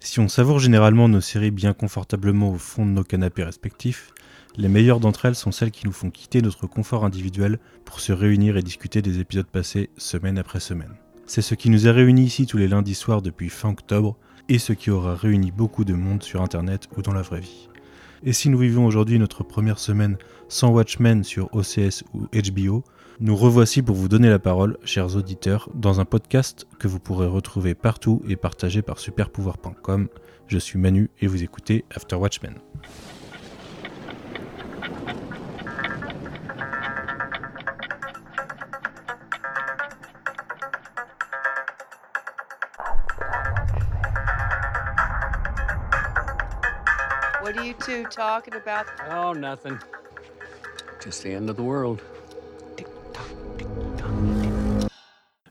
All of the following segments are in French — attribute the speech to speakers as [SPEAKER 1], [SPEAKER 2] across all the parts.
[SPEAKER 1] Si on savoure généralement nos séries bien confortablement au fond de nos canapés respectifs, les meilleures d'entre elles sont celles qui nous font quitter notre confort individuel pour se réunir et discuter des épisodes passés semaine après semaine. C'est ce qui nous a réunis ici tous les lundis soirs depuis fin octobre et ce qui aura réuni beaucoup de monde sur internet ou dans la vraie vie. Et si nous vivons aujourd'hui notre première semaine sans Watchmen sur OCS ou HBO, nous revoici pour vous donner la parole, chers auditeurs, dans un podcast que vous pourrez retrouver partout et partagé par superpouvoir.com. Je suis Manu et vous écoutez After Watchmen.
[SPEAKER 2] What are you two talking about?
[SPEAKER 3] Oh, nothing. Just the end of the world.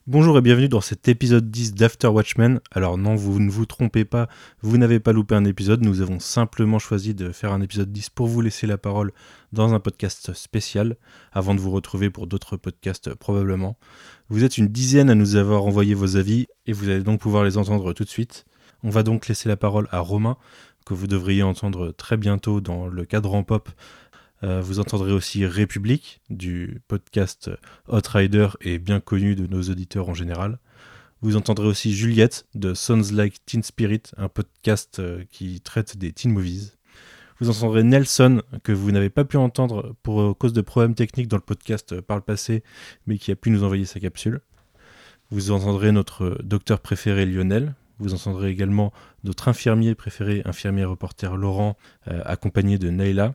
[SPEAKER 1] Bonjour et bienvenue dans cet épisode 10 d'After Watchmen. Alors non, vous ne vous trompez pas, vous n'avez pas loupé un épisode, nous avons simplement choisi de faire un épisode 10 pour vous laisser la parole dans un podcast spécial, avant de vous retrouver pour d'autres podcasts probablement. Vous êtes une dizaine à nous avoir envoyé vos avis et vous allez donc pouvoir les entendre tout de suite. On va donc laisser la parole à Romain, que vous devriez entendre très bientôt dans le cadran pop euh, vous entendrez aussi République du podcast Hot Rider et bien connu de nos auditeurs en général. Vous entendrez aussi Juliette de Sounds Like Teen Spirit, un podcast euh, qui traite des teen movies. Vous entendrez Nelson, que vous n'avez pas pu entendre pour euh, cause de problèmes techniques dans le podcast par le passé, mais qui a pu nous envoyer sa capsule. Vous entendrez notre docteur préféré Lionel. Vous entendrez également notre infirmier préféré, infirmier reporter Laurent, accompagné de Neila.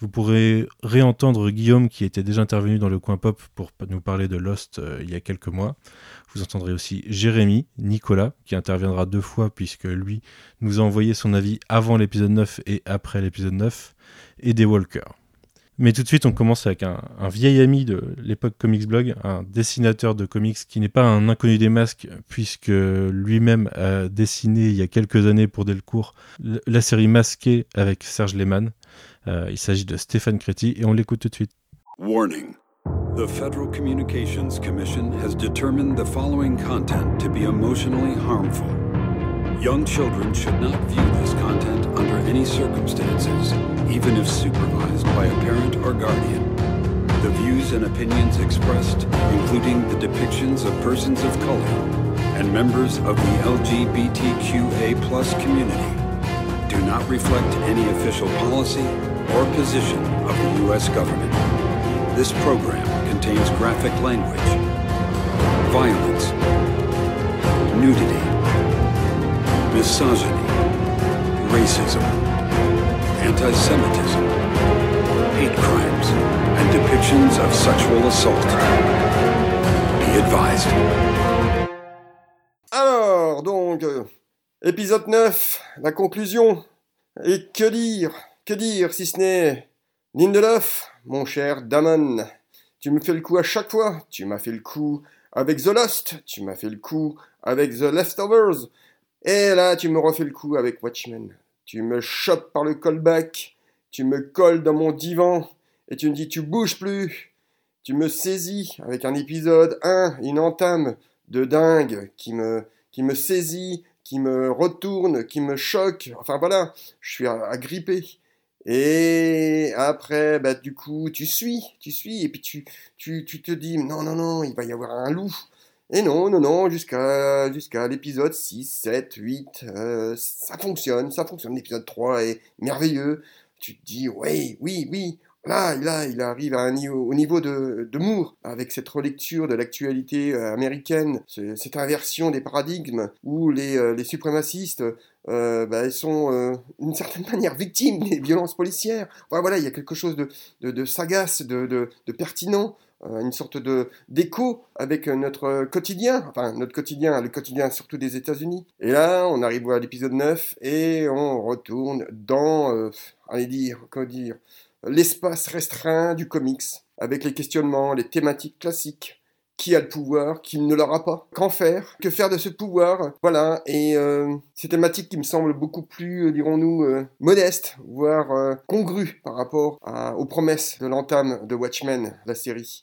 [SPEAKER 1] Vous pourrez réentendre Guillaume qui était déjà intervenu dans le coin pop pour nous parler de Lost euh, il y a quelques mois. Vous entendrez aussi Jérémy, Nicolas, qui interviendra deux fois puisque lui nous a envoyé son avis avant l'épisode 9 et après l'épisode 9, et des Walkers. Mais tout de suite, on commence avec un, vieil ami de l'époque Comics Blog, un dessinateur de comics qui n'est pas un inconnu des masques, puisque lui-même a dessiné il y a quelques années pour Delcourt la série Masquée avec Serge Lehmann. Euh, il s'agit de Stéphane Créti et on l'écoute tout de suite.
[SPEAKER 4] Warning. The Federal Communications Commission has determined the following content to be emotionally harmful. Young children should not view this content under any circumstances, even if supervised by a parent or guardian. The views and opinions expressed, including the depictions of persons of color and members of the LGBTQA community, do not reflect any official policy or position of the U.S. government. This program contains graphic language, violence, nudity, misogyny, racism, anti-Semitism, hate crimes, and depictions of sexual assault. Be advised.
[SPEAKER 5] Alors, donc, euh, épisode 9, la conclusion. Et que dire que dire si ce n'est Lindelof, mon cher Damon Tu me fais le coup à chaque fois. Tu m'as fait le coup avec The Lost, tu m'as fait le coup avec The Leftovers, et là tu me refais le coup avec Watchmen. Tu me chopes par le callback, tu me colles dans mon divan, et tu me dis tu bouges plus. Tu me saisis avec un épisode 1, une entame de dingue qui me, qui me saisit, qui me retourne, qui me choque. Enfin voilà, je suis agrippé. Et après, bah, du coup, tu suis, tu suis, et puis tu, tu, tu te dis, non, non, non, il va y avoir un loup. Et non, non, non, jusqu'à jusqu'à l'épisode 6, 7, 8, ça fonctionne, ça fonctionne. L'épisode 3 est merveilleux. Tu te dis, oui, oui, oui, Là, là, il arrive au niveau de, de Moore, avec cette relecture de l'actualité euh, américaine, cette inversion des paradigmes où les, euh, suprémacistes euh, bah, sont d'une certaine manière victimes des violences policières. Voilà, il y a quelque chose de, sagace, de, de pertinent, une sorte de d'écho avec notre quotidien, enfin notre quotidien, le quotidien surtout des États-Unis. Et là, on arrive à l'épisode 9 et on retourne dans, allez dire, comment dire, l'espace restreint du comics, avec les questionnements, les thématiques classiques. Qui a le pouvoir Qui ne l'aura pas? Qu'en faire? Que faire de ce pouvoir? Voilà, et euh, ces thématiques qui me semblent beaucoup plus, euh, dirons-nous, euh, modestes, voire congrues par rapport aux promesses de l'entame de Watchmen, la série.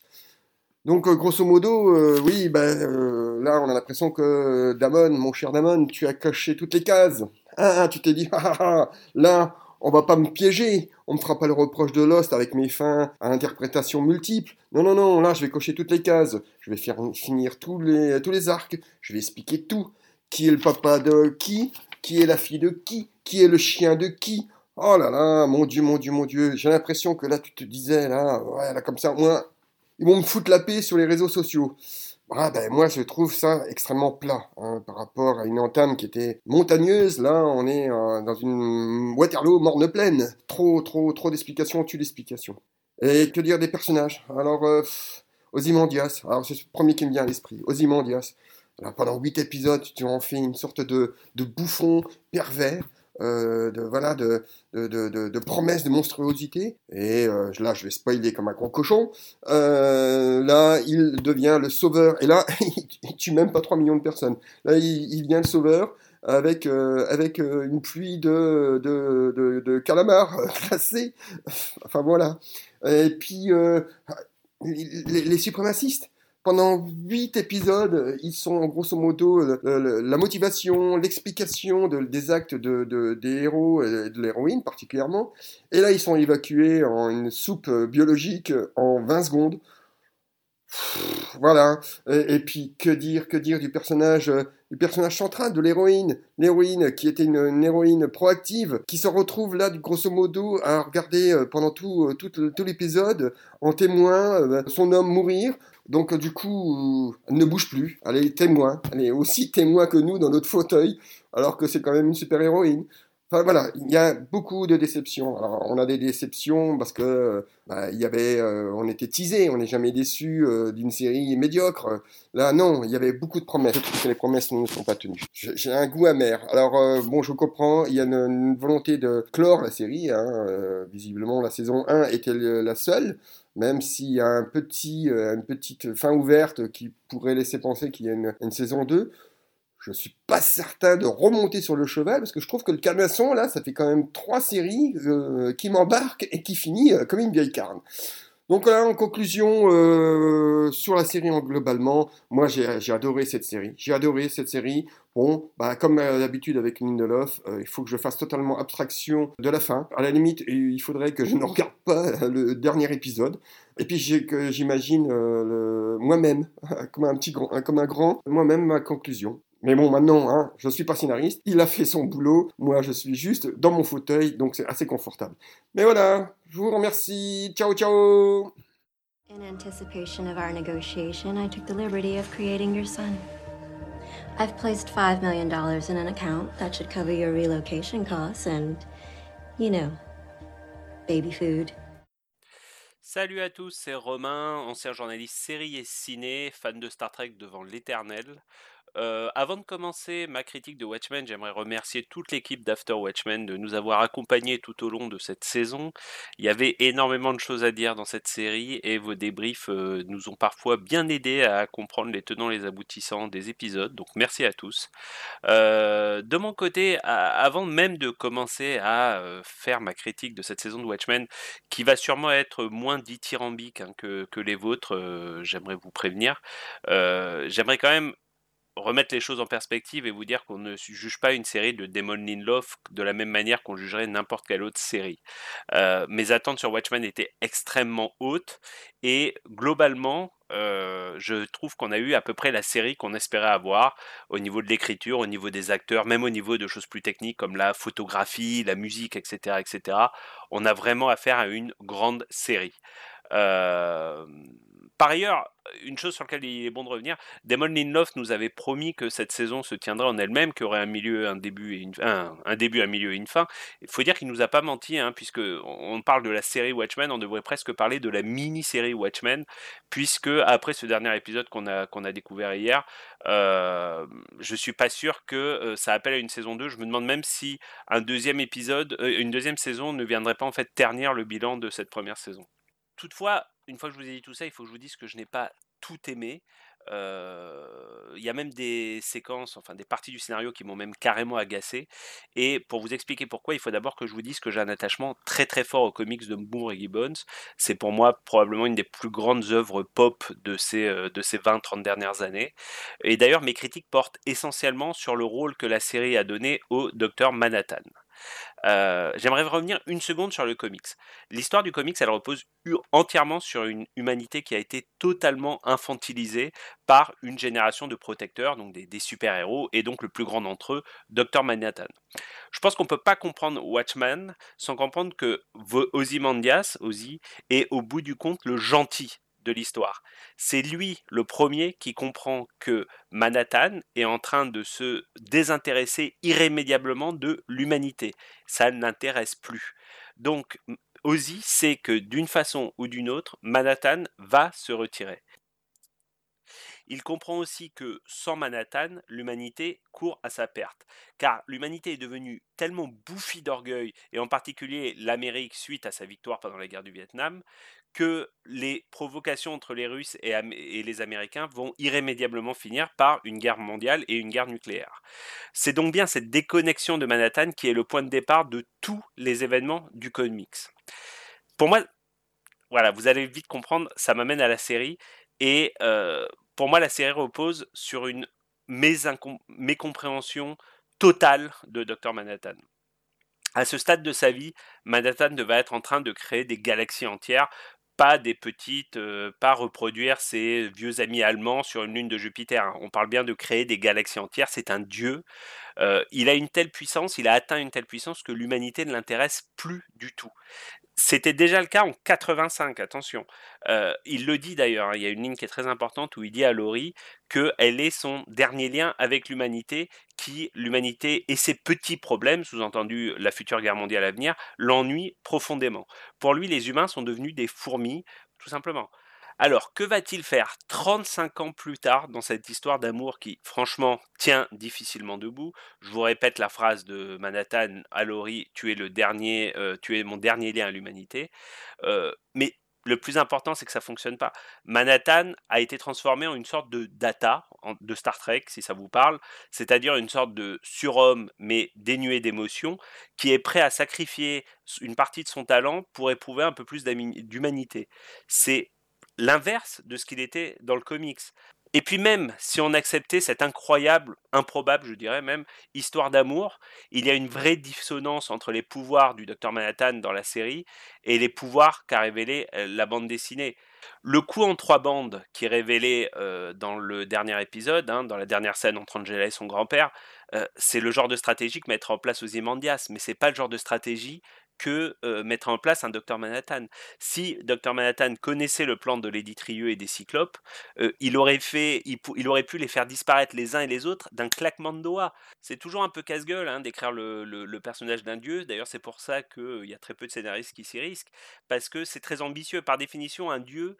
[SPEAKER 5] Donc, grosso modo, oui, bah, là, on a l'impression que Damon, mon cher Damon, tu as coché toutes les cases. Ah, ah, tu t'es dit, ah, ah, ah, là, on va pas me piéger, on me fera pas le reproche de Lost avec mes fins à interprétation multiples. Non, non, non, là, je vais cocher toutes les cases. Je vais finir tous les, tous les arcs. Je vais expliquer tout. Qui est le papa de qui? Qui est la fille de qui? Qui est le chien de qui? Oh là là, mon Dieu, mon Dieu, mon Dieu. J'ai l'impression que là, tu te disais, là, ouais, là, comme ça, moi, ils vont me foutre la paix sur les réseaux sociaux. Ah, ben, moi, je trouve ça extrêmement plat hein, par rapport à une entame qui était montagneuse. Là, on est euh, dans une Waterloo morne pleine. Trop, trop, trop d'explications, tu l'explication. Et que dire des personnages? Alors, euh, Ozymandias, alors c'est le premier qui me vient à l'esprit. Ozymandias. Alors, pendant huit épisodes, tu en fais une sorte de bouffon pervers. Euh, de, voilà, de, de, de, promesses de monstruosité. Et euh, là, je vais spoiler comme un gros cochon. Euh, là, il devient le sauveur. Et là, il tue même pas 3 millions de personnes. Là, il, il devient le sauveur avec, avec une pluie de, de, de, calamars glacés. Enfin, voilà. Et puis, les, les suprémacistes pendant huit épisodes, ils sont grosso modo le- le- la motivation, l'explication de- des actes de, de- des héros et de l'héroïne particulièrement. Et là, ils sont évacués en une soupe euh, biologique en 20 secondes. Voilà. Et, puis, que dire, que dire du personnage, euh, du personnage central de l'héroïne? L'héroïne qui était une, héroïne proactive, qui se retrouve là, grosso modo, à regarder euh, pendant tout, euh, tout, l'épisode en témoin euh, son homme mourir. Donc euh, du coup, euh, elle ne bouge plus. Elle est témoin. Elle est aussi témoin que nous dans notre fauteuil, alors que c'est quand même une super héroïne. Enfin voilà, il y a beaucoup de déceptions. Alors on a des déceptions parce que euh, bah, il y avait, euh, on était teasé, on n'est jamais déçu euh, d'une série médiocre. Là non, il y avait beaucoup de promesses. Je trouve que les promesses ne sont pas tenues. J'ai un goût amer. Alors euh, bon, je comprends, il y a une, volonté de clore la série. Hein, euh, visiblement, la saison 1 était la seule même s'il y a un petit, euh, une petite fin ouverte qui pourrait laisser penser qu'il y a une, saison 2, je suis pas certain de remonter sur le cheval parce que je trouve que le canasson là, ça fait quand même trois séries euh, qui m'embarquent et qui finit euh, comme une vieille carne. Donc là, en conclusion, euh, sur la série en globalement, moi j'ai adoré cette série. J'ai adoré cette série. Bon, bah, comme euh, d'habitude avec Lindelof, euh, il faut que je fasse totalement abstraction de la fin. À la limite, il faudrait que je ne regarde pas le dernier épisode. Et puis j'imagine euh, moi-même, comme un petit grand, comme un grand, moi-même ma conclusion. Mais bon, maintenant, hein, je suis pas scénariste. Il a fait son boulot. Moi, je suis juste dans mon fauteuil, donc c'est assez confortable. Mais voilà, je vous remercie. Ciao, ciao.
[SPEAKER 6] In anticipation of our negotiation, I took the liberty of creating your son. I've placed $5 million in an account that should cover your relocation costs and, you know, baby food.
[SPEAKER 7] Salut à tous, c'est Romain, ancien journaliste série et ciné, fan de Star Trek devant l'éternel. Avant de commencer ma critique de Watchmen, j'aimerais remercier toute l'équipe d'After Watchmen de nous avoir accompagnés tout au long de cette saison. Il y avait énormément de choses à dire dans cette série et vos débriefs nous ont parfois bien aidés à comprendre les tenants et les aboutissants des épisodes, donc merci à tous. De mon côté, avant même de commencer à faire ma critique de cette saison de Watchmen, qui va sûrement être moins dithyrambique hein, que, les vôtres, j'aimerais vous prévenir. J'aimerais quand même remettre les choses en perspective et vous dire qu'on ne juge pas une série de Damon Lindelof de la même manière qu'on jugerait n'importe quelle autre série. Euh, mes attentes sur Watchmen étaient extrêmement hautes et globalement, euh, je trouve qu'on a eu à peu près la série qu'on espérait avoir au niveau de l'écriture, au niveau des acteurs, même au niveau de choses plus techniques comme la photographie, la musique, etc., etc. On a vraiment affaire à une grande série. Euh, par ailleurs, une chose sur laquelle il est bon de revenir, Damon Lindelof nous avait promis que cette saison se tiendrait en elle-même, qu'il y aurait un milieu, un début et une un, un début, un milieu et une fin. Il faut dire qu'il nous a pas menti, hein, puisque on parle de la série Watchmen, on devrait presque parler de la mini-série Watchmen, puisque après ce dernier épisode qu'on a découvert hier, euh, je suis pas sûr que euh, ça appelle à une saison 2. Je me demande même si un deuxième épisode, euh, une deuxième saison ne viendrait pas en fait ternir le bilan de cette première saison. Toutefois, une fois que je vous ai dit tout ça, il faut que je vous dise que je n'ai pas tout aimé. Euh, il y a même des séquences, enfin des parties du scénario qui m'ont même carrément agacé. Et pour vous expliquer pourquoi, il faut d'abord que je vous dise que j'ai un attachement très très fort aux comics de Moore et Gibbons. C'est pour moi probablement une des plus grandes œuvres pop de ces, euh, de ces 20-30 dernières années. Et d'ailleurs, mes critiques portent essentiellement sur le rôle que la série a donné au docteur Manhattan. Euh, j'aimerais revenir une seconde sur le comics. L'histoire du comics, elle repose entièrement sur une humanité qui a été totalement infantilisée par une génération de protecteurs, donc des, super-héros, et donc le plus grand d'entre eux, Dr Manhattan. Je pense qu'on ne peut pas comprendre Watchman sans comprendre que Ozymandias, Ozzy, est au bout du compte le gentil de l'histoire. C'est lui le premier qui comprend que Manhattan est en train de se désintéresser irrémédiablement de l'humanité. Ça ne plus. Donc Ozzy sait que d'une façon ou d'une autre, Manhattan va se retirer. Il comprend aussi que sans Manhattan, l'humanité court à sa perte, car l'humanité est devenue tellement bouffie d'orgueil, et en particulier l'Amérique suite à sa victoire pendant la guerre du Vietnam, que les provocations entre les Russes et, les Américains vont irrémédiablement finir par une guerre mondiale et une guerre nucléaire. C'est donc bien cette déconnexion de Manhattan qui est le point de départ de tous les événements du comics. Pour moi, voilà, vous allez vite comprendre, ça m'amène à la série, et euh, pour moi, la série repose sur une mécompréhension totale de Dr Manhattan. À ce stade de sa vie, Manhattan devait être en train de créer des galaxies entières pas des petites, euh, pas reproduire ses vieux amis allemands sur une lune de Jupiter. Hein. On parle bien de créer des galaxies entières. C'est un dieu. Euh, il a une telle puissance, il a atteint une telle puissance que l'humanité ne l'intéresse plus du tout. C'était déjà le cas en 85, attention. Euh, il le dit d'ailleurs, hein, il y a une ligne qui est très importante où il dit à Laurie qu'elle est son dernier lien avec l'humanité, qui, l'humanité et ses petits problèmes, sous-entendu la future guerre mondiale à venir, l'ennuient profondément. Pour lui, les humains sont devenus des fourmis, tout simplement. Alors, que va-t-il faire 35 ans plus tard dans cette histoire d'amour qui, franchement, tient difficilement debout? Je vous répète la phrase de Manhattan à Laurie tu es le dernier, euh, tu es mon dernier lien à l'humanité. Euh, mais le plus important, c'est que ça fonctionne pas. Manhattan a été transformé en une sorte de data de Star Trek, si ça vous parle, c'est-à-dire une sorte de surhomme, mais dénué d'émotion, qui est prêt à sacrifier une partie de son talent pour éprouver un peu plus d'humanité. C'est l'inverse de ce qu'il était dans le comics. Et puis même si on acceptait cette incroyable, improbable, je dirais même, histoire d'amour, il y a une vraie dissonance entre les pouvoirs du Docteur Manhattan dans la série et les pouvoirs qu'a révélé euh, la bande dessinée. Le coup en trois bandes qui est révélé euh, dans le dernier épisode, hein, dans la dernière scène entre Angela et son grand-père, euh, c'est le genre de stratégie que mettre en place aux Imandias, mais c'est pas le genre de stratégie que mettre en place un Docteur Manhattan. Si Docteur Manhattan connaissait le plan de Lady Trieux et des Cyclopes, il, aurait fait, il, aurait pu les faire disparaître les uns et les autres d'un claquement de doigts. C'est toujours un peu casse-gueule hein, d'écrire le, personnage d'un dieu. D'ailleurs, c'est pour ça qu'il y a très peu de scénaristes qui s'y risquent, parce que c'est très ambitieux. Par définition, un dieu,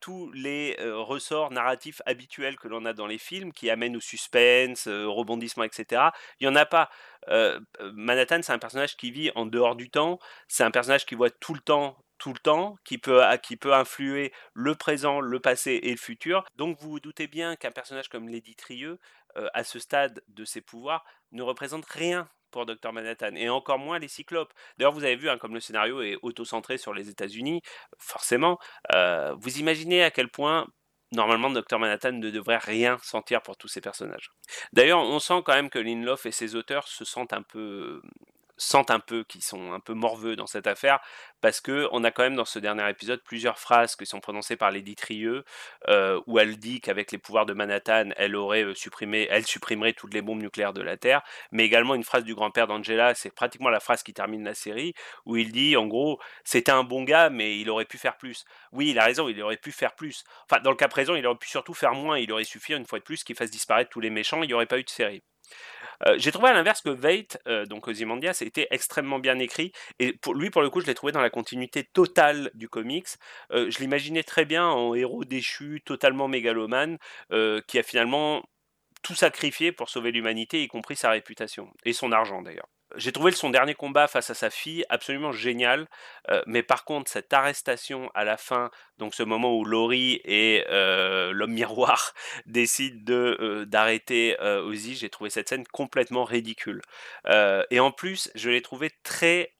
[SPEAKER 7] tous les ressorts narratifs habituels que l'on a dans les films, qui amènent au suspense, au rebondissement, etc., il n'y en a pas. Manhattan, c'est un personnage qui vit en dehors du temps. C'est un personnage qui voit tout le temps tout le temps, qui peut, qui peut influer le présent, le passé et le futur. Donc vous vous doutez bien qu'un personnage comme Lady Trieux, à ce stade de ses pouvoirs, ne représente rien pour Dr Manhattan, et encore moins les Cyclopes. D'ailleurs, vous avez vu, hein, comme le scénario est auto-centré sur les États-Unis, forcément, vous imaginez à quel point normalement, Dr Manhattan ne devrait rien sentir pour tous ces personnages. D'ailleurs, on sent quand même que Lindelof et ses auteurs se sentent un peu sentent un peu qu'ils sont un peu morveux dans cette affaire parce que on a quand même dans ce dernier épisode plusieurs phrases qui sont prononcées par Lady Trieux euh, où elle dit qu'avec les pouvoirs de Manhattan elle aurait euh, supprimé elle supprimerait toutes les bombes nucléaires de la Terre. Mais également une phrase du grand-père d'Angela c'est pratiquement la phrase qui termine la série où il dit en gros c'était un bon gars mais il aurait pu faire plus. Oui il a raison il aurait pu faire plus. Enfin dans le cas présent il aurait pu surtout faire moins. Il aurait suffi une fois de plus qu'il fasse disparaître tous les méchants. Il n'y aurait pas eu de série euh, j'ai trouvé à l'inverse que Veit, euh, donc Ozymandias, était extrêmement bien écrit. Et pour lui, pour le coup, je l'ai trouvé dans la continuité totale du comics. Euh, je l'imaginais très bien en héros déchu, totalement mégalomane, qui a finalement tout sacrifié pour sauver l'humanité, y compris sa réputation et son argent d'ailleurs.
[SPEAKER 8] J'ai trouvé son dernier combat face à sa fille absolument génial, euh, mais par contre cette arrestation à la fin, donc ce moment où Laurie et euh, l'homme miroir décident de euh, d'arrêter Ozzy, j'ai trouvé cette scène complètement ridicule. et en plus, je l'ai trouvé très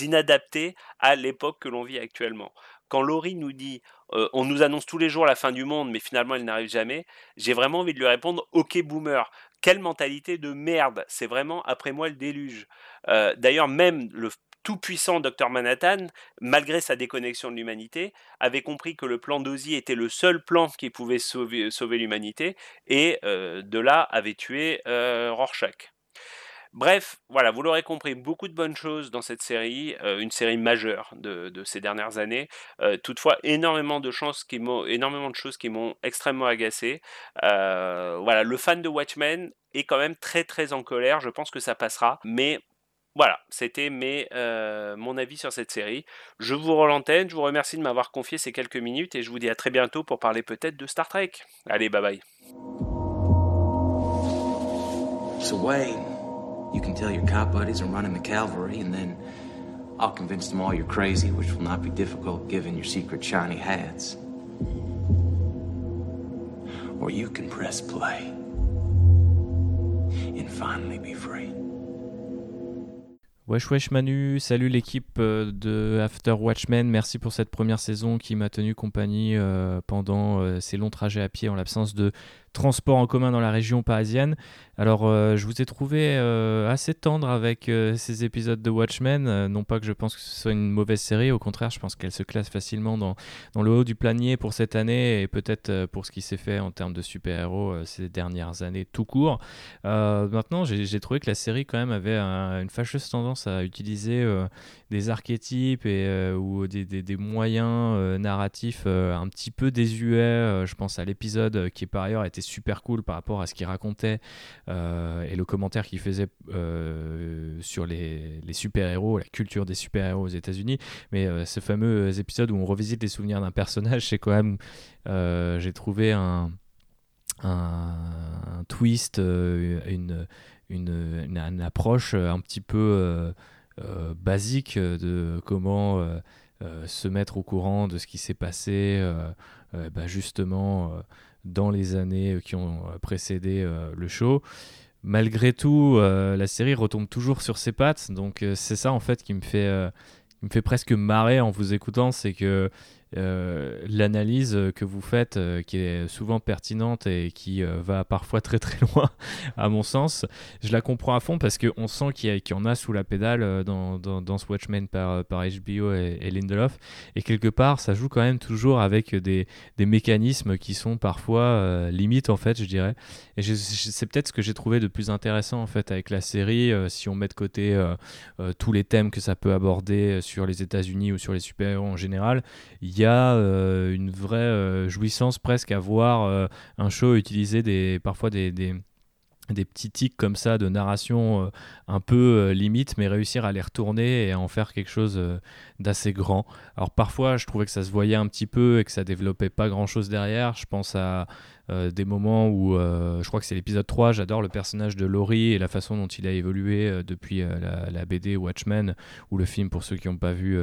[SPEAKER 8] inadapté à l'époque que l'on vit actuellement. Quand Laurie nous dit on nous annonce tous les jours la fin du monde, mais finalement elle n'arrive jamais, j'ai vraiment envie de lui répondre Ok, boomer quelle mentalité de merde C'est vraiment après moi le déluge. Euh, d'ailleurs, même le tout-puissant Dr Manhattan, malgré sa déconnexion de l'humanité, avait compris que le plan d'Ozzy était le seul plan qui pouvait sauver, l'humanité, et euh, de là avait tué euh, Rorschach. Bref, voilà, vous l'aurez compris, beaucoup de bonnes choses dans cette série, euh, une série majeure de, ces dernières années. Euh, toutefois, énormément de, choses qui m'ont extrêmement agacé. Euh, voilà, le fan de Watchmen est quand même très très en colère. Je pense que ça passera, mais voilà, c'était mon avis sur cette série. Je vous rends l'antenne, je vous remercie de m'avoir confié ces quelques minutes et je vous dis à très bientôt pour parler peut-être de Star Trek. Allez, bye bye. You can tell your cop buddies are running the cavalry, and then I'll convince them all you're crazy, which will not be difficult given your secret shiny hats. Or you can press play and finally be free. Wesh wesh Manu, salut l'équipe euh, de After Watchmen, merci pour cette première saison qui m'a tenu compagnie euh, pendant euh, ces longs trajets à pied en l'absence de transport en commun dans la région parisienne. Alors, euh, je vous ai trouvé euh, assez tendre avec euh, ces épisodes de Watchmen. non pas que je pense que ce soit une mauvaise série, au contraire, je pense qu'elle se classe facilement dans, le haut du planier pour cette année et peut-être pour ce qui s'est fait en termes de super-héros ces dernières années tout court. maintenant, j'ai trouvé que la série, quand même, avait une fâcheuse tendance à utiliser des archétypes et, ou des, des, des moyens narratifs un petit peu désuets. je pense à l'épisode qui, par ailleurs, était super cool par rapport à ce qu'il racontait euh, et le commentaire qu'il faisait euh, sur les, super-héros, la culture des super-héros aux États-Unis. Mais euh, ce fameux épisode où on revisite les souvenirs d'un personnage, c'est quand même. J'ai trouvé un, un, twist, une, une, une, approche un petit peu basique de comment. se mettre au courant de ce qui s'est passé bah justement dans les années qui ont euh, précédé euh, le show. Malgré tout, euh, la série retombe toujours sur ses pattes, donc c'est ça en fait qui me fait, qui me fait presque marrer en vous écoutant, c'est que euh, l'analyse que vous faites, euh, qui est souvent pertinente et qui euh, va parfois très très loin, à mon sens, je la comprends à fond parce qu'on sent qu'il y, en a sous la pédale dans, dans, ce Watchmen par, HBO et, Lindelof. Et quelque part, ça joue quand même toujours avec des, mécanismes qui sont parfois limites, en fait, je dirais. Et c'est peut-être ce que j'ai trouvé de plus intéressant, en fait, avec la série, si on met de côté tous les thèmes que ça peut aborder sur les États-Unis ou sur les super-héros en général. Il y a euh, une vraie euh, jouissance presque à voir euh, un show utiliser des, parfois des, des, des petits tics comme ça de narration un peu limite, mais réussir à les retourner et à en faire quelque chose d'assez grand. Alors parfois, je trouvais que ça se voyait un petit peu et que ça développait pas grand chose derrière. Je pense à euh, des moments où, euh, je crois que c'est l'épisode 3, j'adore le personnage de Laurie et la façon dont il a évolué euh, depuis la, BD Watchmen, ou le film pour ceux qui n'ont pas vu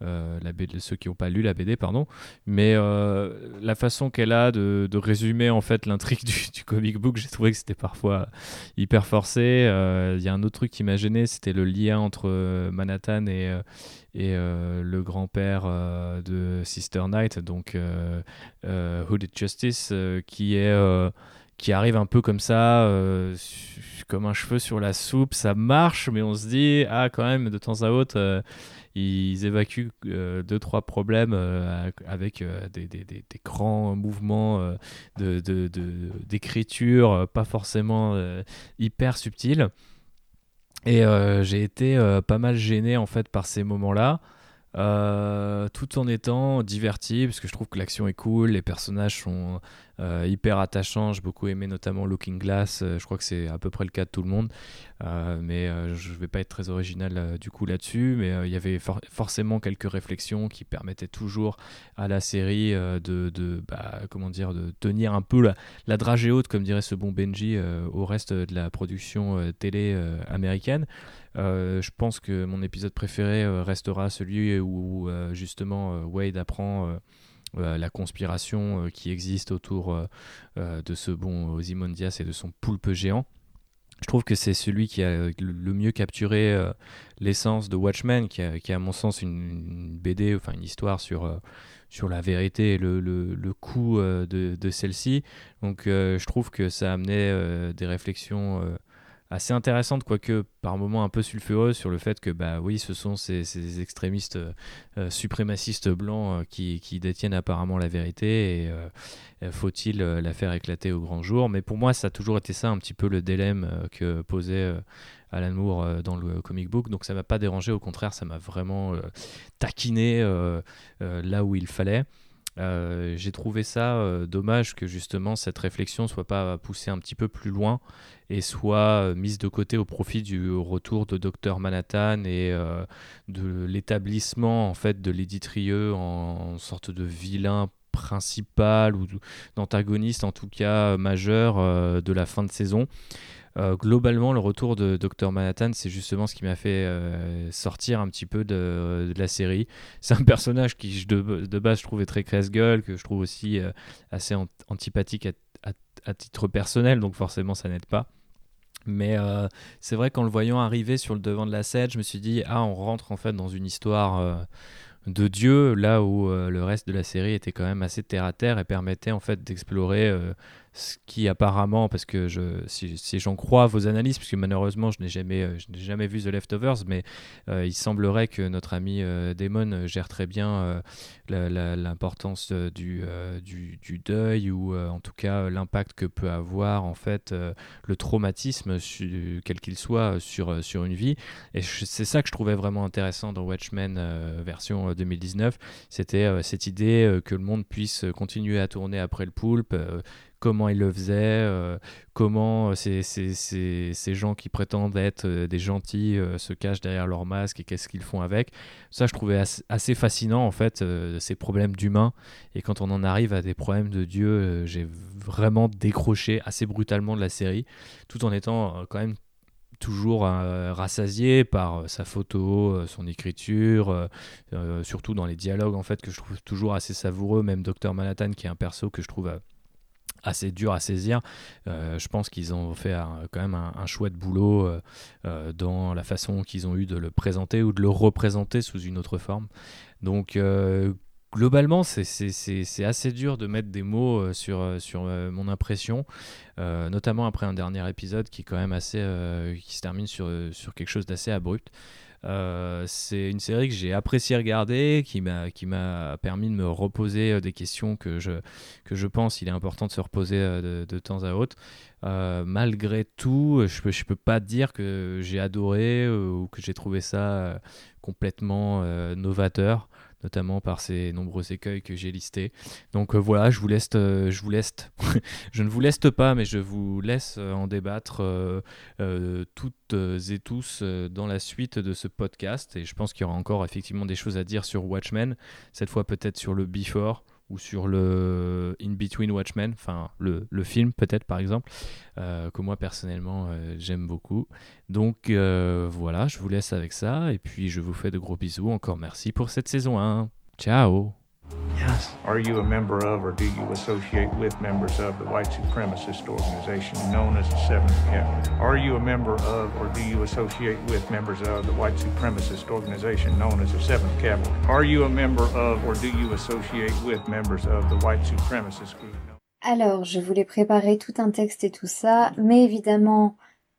[SPEAKER 8] la BD, ceux qui n'ont pas lu la BD, pardon. Mais la façon qu'elle a de, résumer en fait l'intrigue du, du, comic book, j'ai trouvé que c'était parfois hyper forcé. Il y a un autre truc qui m'a gêné, c'était le lien entre Manhattan et et euh, le grand-père euh, de Sister Knight, donc euh, Hooded Justice, qui est qui arrive un peu comme ça, comme un cheveu sur la soupe. Ça marche, mais on se dit, ah, quand même, de temps à autre, ils évacuent deux, trois problèmes avec des, des, grands mouvements d'écriture, de, pas forcément hyper subtils. Et euh, j'ai été euh, pas mal gêné en fait par ces moments-là. Euh, tout en étant diverti, parce que je trouve que l'action est cool, les personnages sont euh, hyper attachant. J'ai beaucoup aimé notamment Looking Glass. je crois que c'est à peu près le cas de tout le monde. mais je ne vais pas être très original du coup là-dessus. Mais il y avait forcément quelques réflexions qui permettaient toujours à la série de, de bah, comment dire, de tenir un peu la, la dragée haute, comme dirait ce bon Benji, au reste de la production télé américaine. Euh, je pense que mon épisode préféré euh, restera celui où euh, justement Wade apprend la conspiration qui existe autour de ce bon Ozymandias et de son poulpe géant. Je trouve que c'est celui qui a le mieux capturé l'essence de Watchmen, qui a, à mon sens une, BD, enfin une histoire sur, sur la vérité et le, le, coût de, de celle-ci. Donc je trouve que ça amenait des réflexions assez intéressante, quoique par moments un peu sulfureuse, sur le fait que, bah oui, ce sont ces, extrémistes euh, euh, suprémacistes blancs euh, qui, qui, détiennent apparemment la vérité et faut-il la faire éclater au grand jour Mais pour moi, ça a toujours été ça un petit peu le dilemme que posait Alan Moore dans le comic book, donc ça m'a pas dérangé, au contraire, ça m'a vraiment taquiné là où il fallait. J'ai trouvé ça dommage que justement cette réflexion soit pas poussée un petit peu plus loin et soit euh, mise de côté au profit du retour de Dr Manhattan et euh, de l'établissement en fait de l'éditrieux en, sorte de vilain principal ou d'antagoniste en tout cas majeur euh, de la fin de saison. Globalement, le retour de Dr Manhattan, c'est justement ce qui m'a fait sortir un petit peu de, la série. C'est un personnage qui, de, base, je trouvais très casse-gueule, que je trouve aussi assez antipathique à, titre personnel, donc forcément, ça n'aide pas. Mais euh, c'est vrai qu'en le voyant arriver sur le devant de la scène, je me suis dit, ah, on rentre en fait dans une histoire euh, de Dieu, là où euh, le reste de la série était quand même assez terre à terre et permettait en fait d'explorer ce qui apparemment, parce que je, si, j'en crois vos analyses, puisque malheureusement je n'ai jamais, euh, je jamais vu The Leftovers, mais euh, il semblerait que notre ami euh, Damon gère très bien l'importance du, du, deuil ou en tout cas l'impact que peut avoir en fait le traumatisme, quel qu'il soit, sur, sur une vie. Et c'est ça que je trouvais vraiment intéressant dans Watchmen version 2019, c'était cette idée que le monde puisse continuer à tourner après le poulpe comment il le faisait, euh, comment euh, ces, ces, ces, ces, gens qui prétendent être euh, des gentils se cachent derrière leur masque et qu'est-ce qu'ils font avec. Ça, je trouvais assez, fascinant, en fait, ces problèmes d'humains. Et quand on en arrive à des problèmes de Dieu, j'ai vraiment décroché assez brutalement de la série, tout en étant quand même toujours rassasié par sa photo, son écriture, surtout dans les dialogues en fait que je trouve toujours assez savoureux, même Dr Manhattan qui est un perso que je trouve assez dur à saisir. Euh, je pense qu'ils ont fait quand même un, chouette boulot euh, euh, dans la façon qu'ils ont eu de le présenter ou de le représenter sous une autre forme. Donc globalement, c'est assez dur de mettre des mots sur, sur mon impression, notamment après un dernier épisode qui est quand même assez, qui se termine sur, sur quelque chose d'assez abrupt. Euh, c'est une série que j'ai apprécié regarder, qui m'a qui m'a permis de me reposer euh, des questions que je que je pense il est important de se reposer euh, de, temps à autre. malgré tout, je peux je peux pas dire que j'ai adoré ou que j'ai trouvé ça complètement novateur notamment par ces nombreux écueils que j'ai listés. Donc euh, voilà, je vous laisse, euh, je vous laisse, je ne vous laisse pas, mais je vous laisse euh, en débattre toutes et tous dans la suite de ce podcast. Et je pense qu'il y aura encore effectivement des choses à dire sur Watchmen, cette fois peut-être sur le Before ou sur le In Between Watchmen, enfin le, le film peut-être par exemple, euh, que moi personnellement euh, j'aime beaucoup. Donc euh, voilà, je vous laisse avec ça et puis je vous fais de gros bisous. Encore merci pour cette saison 1. Ciao
[SPEAKER 9] Yes. Are you a member of or do you associate with members of the white supremacist organization known as the Seventh Cavalry? Are you a member of or do you associate with members of the white supremacist organization known as the Seventh Cavalry? Are you a member of or do you associate with members of the white supremacist group?
[SPEAKER 10] Alors, je voulais préparer tout un texte et tout ça, mais évidemment,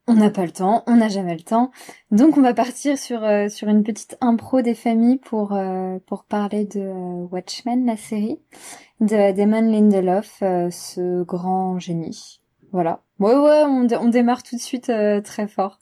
[SPEAKER 10] on n'a pas le temps, on n'a jamais le temps. Donc on va partir sur, euh, sur une petite impro des familles pour, euh, pour parler de euh, Watchmen, la série, de Damon Lindelof, ce grand génie. Voilà. Ouais ouais, on, démarre tout de suite très fort.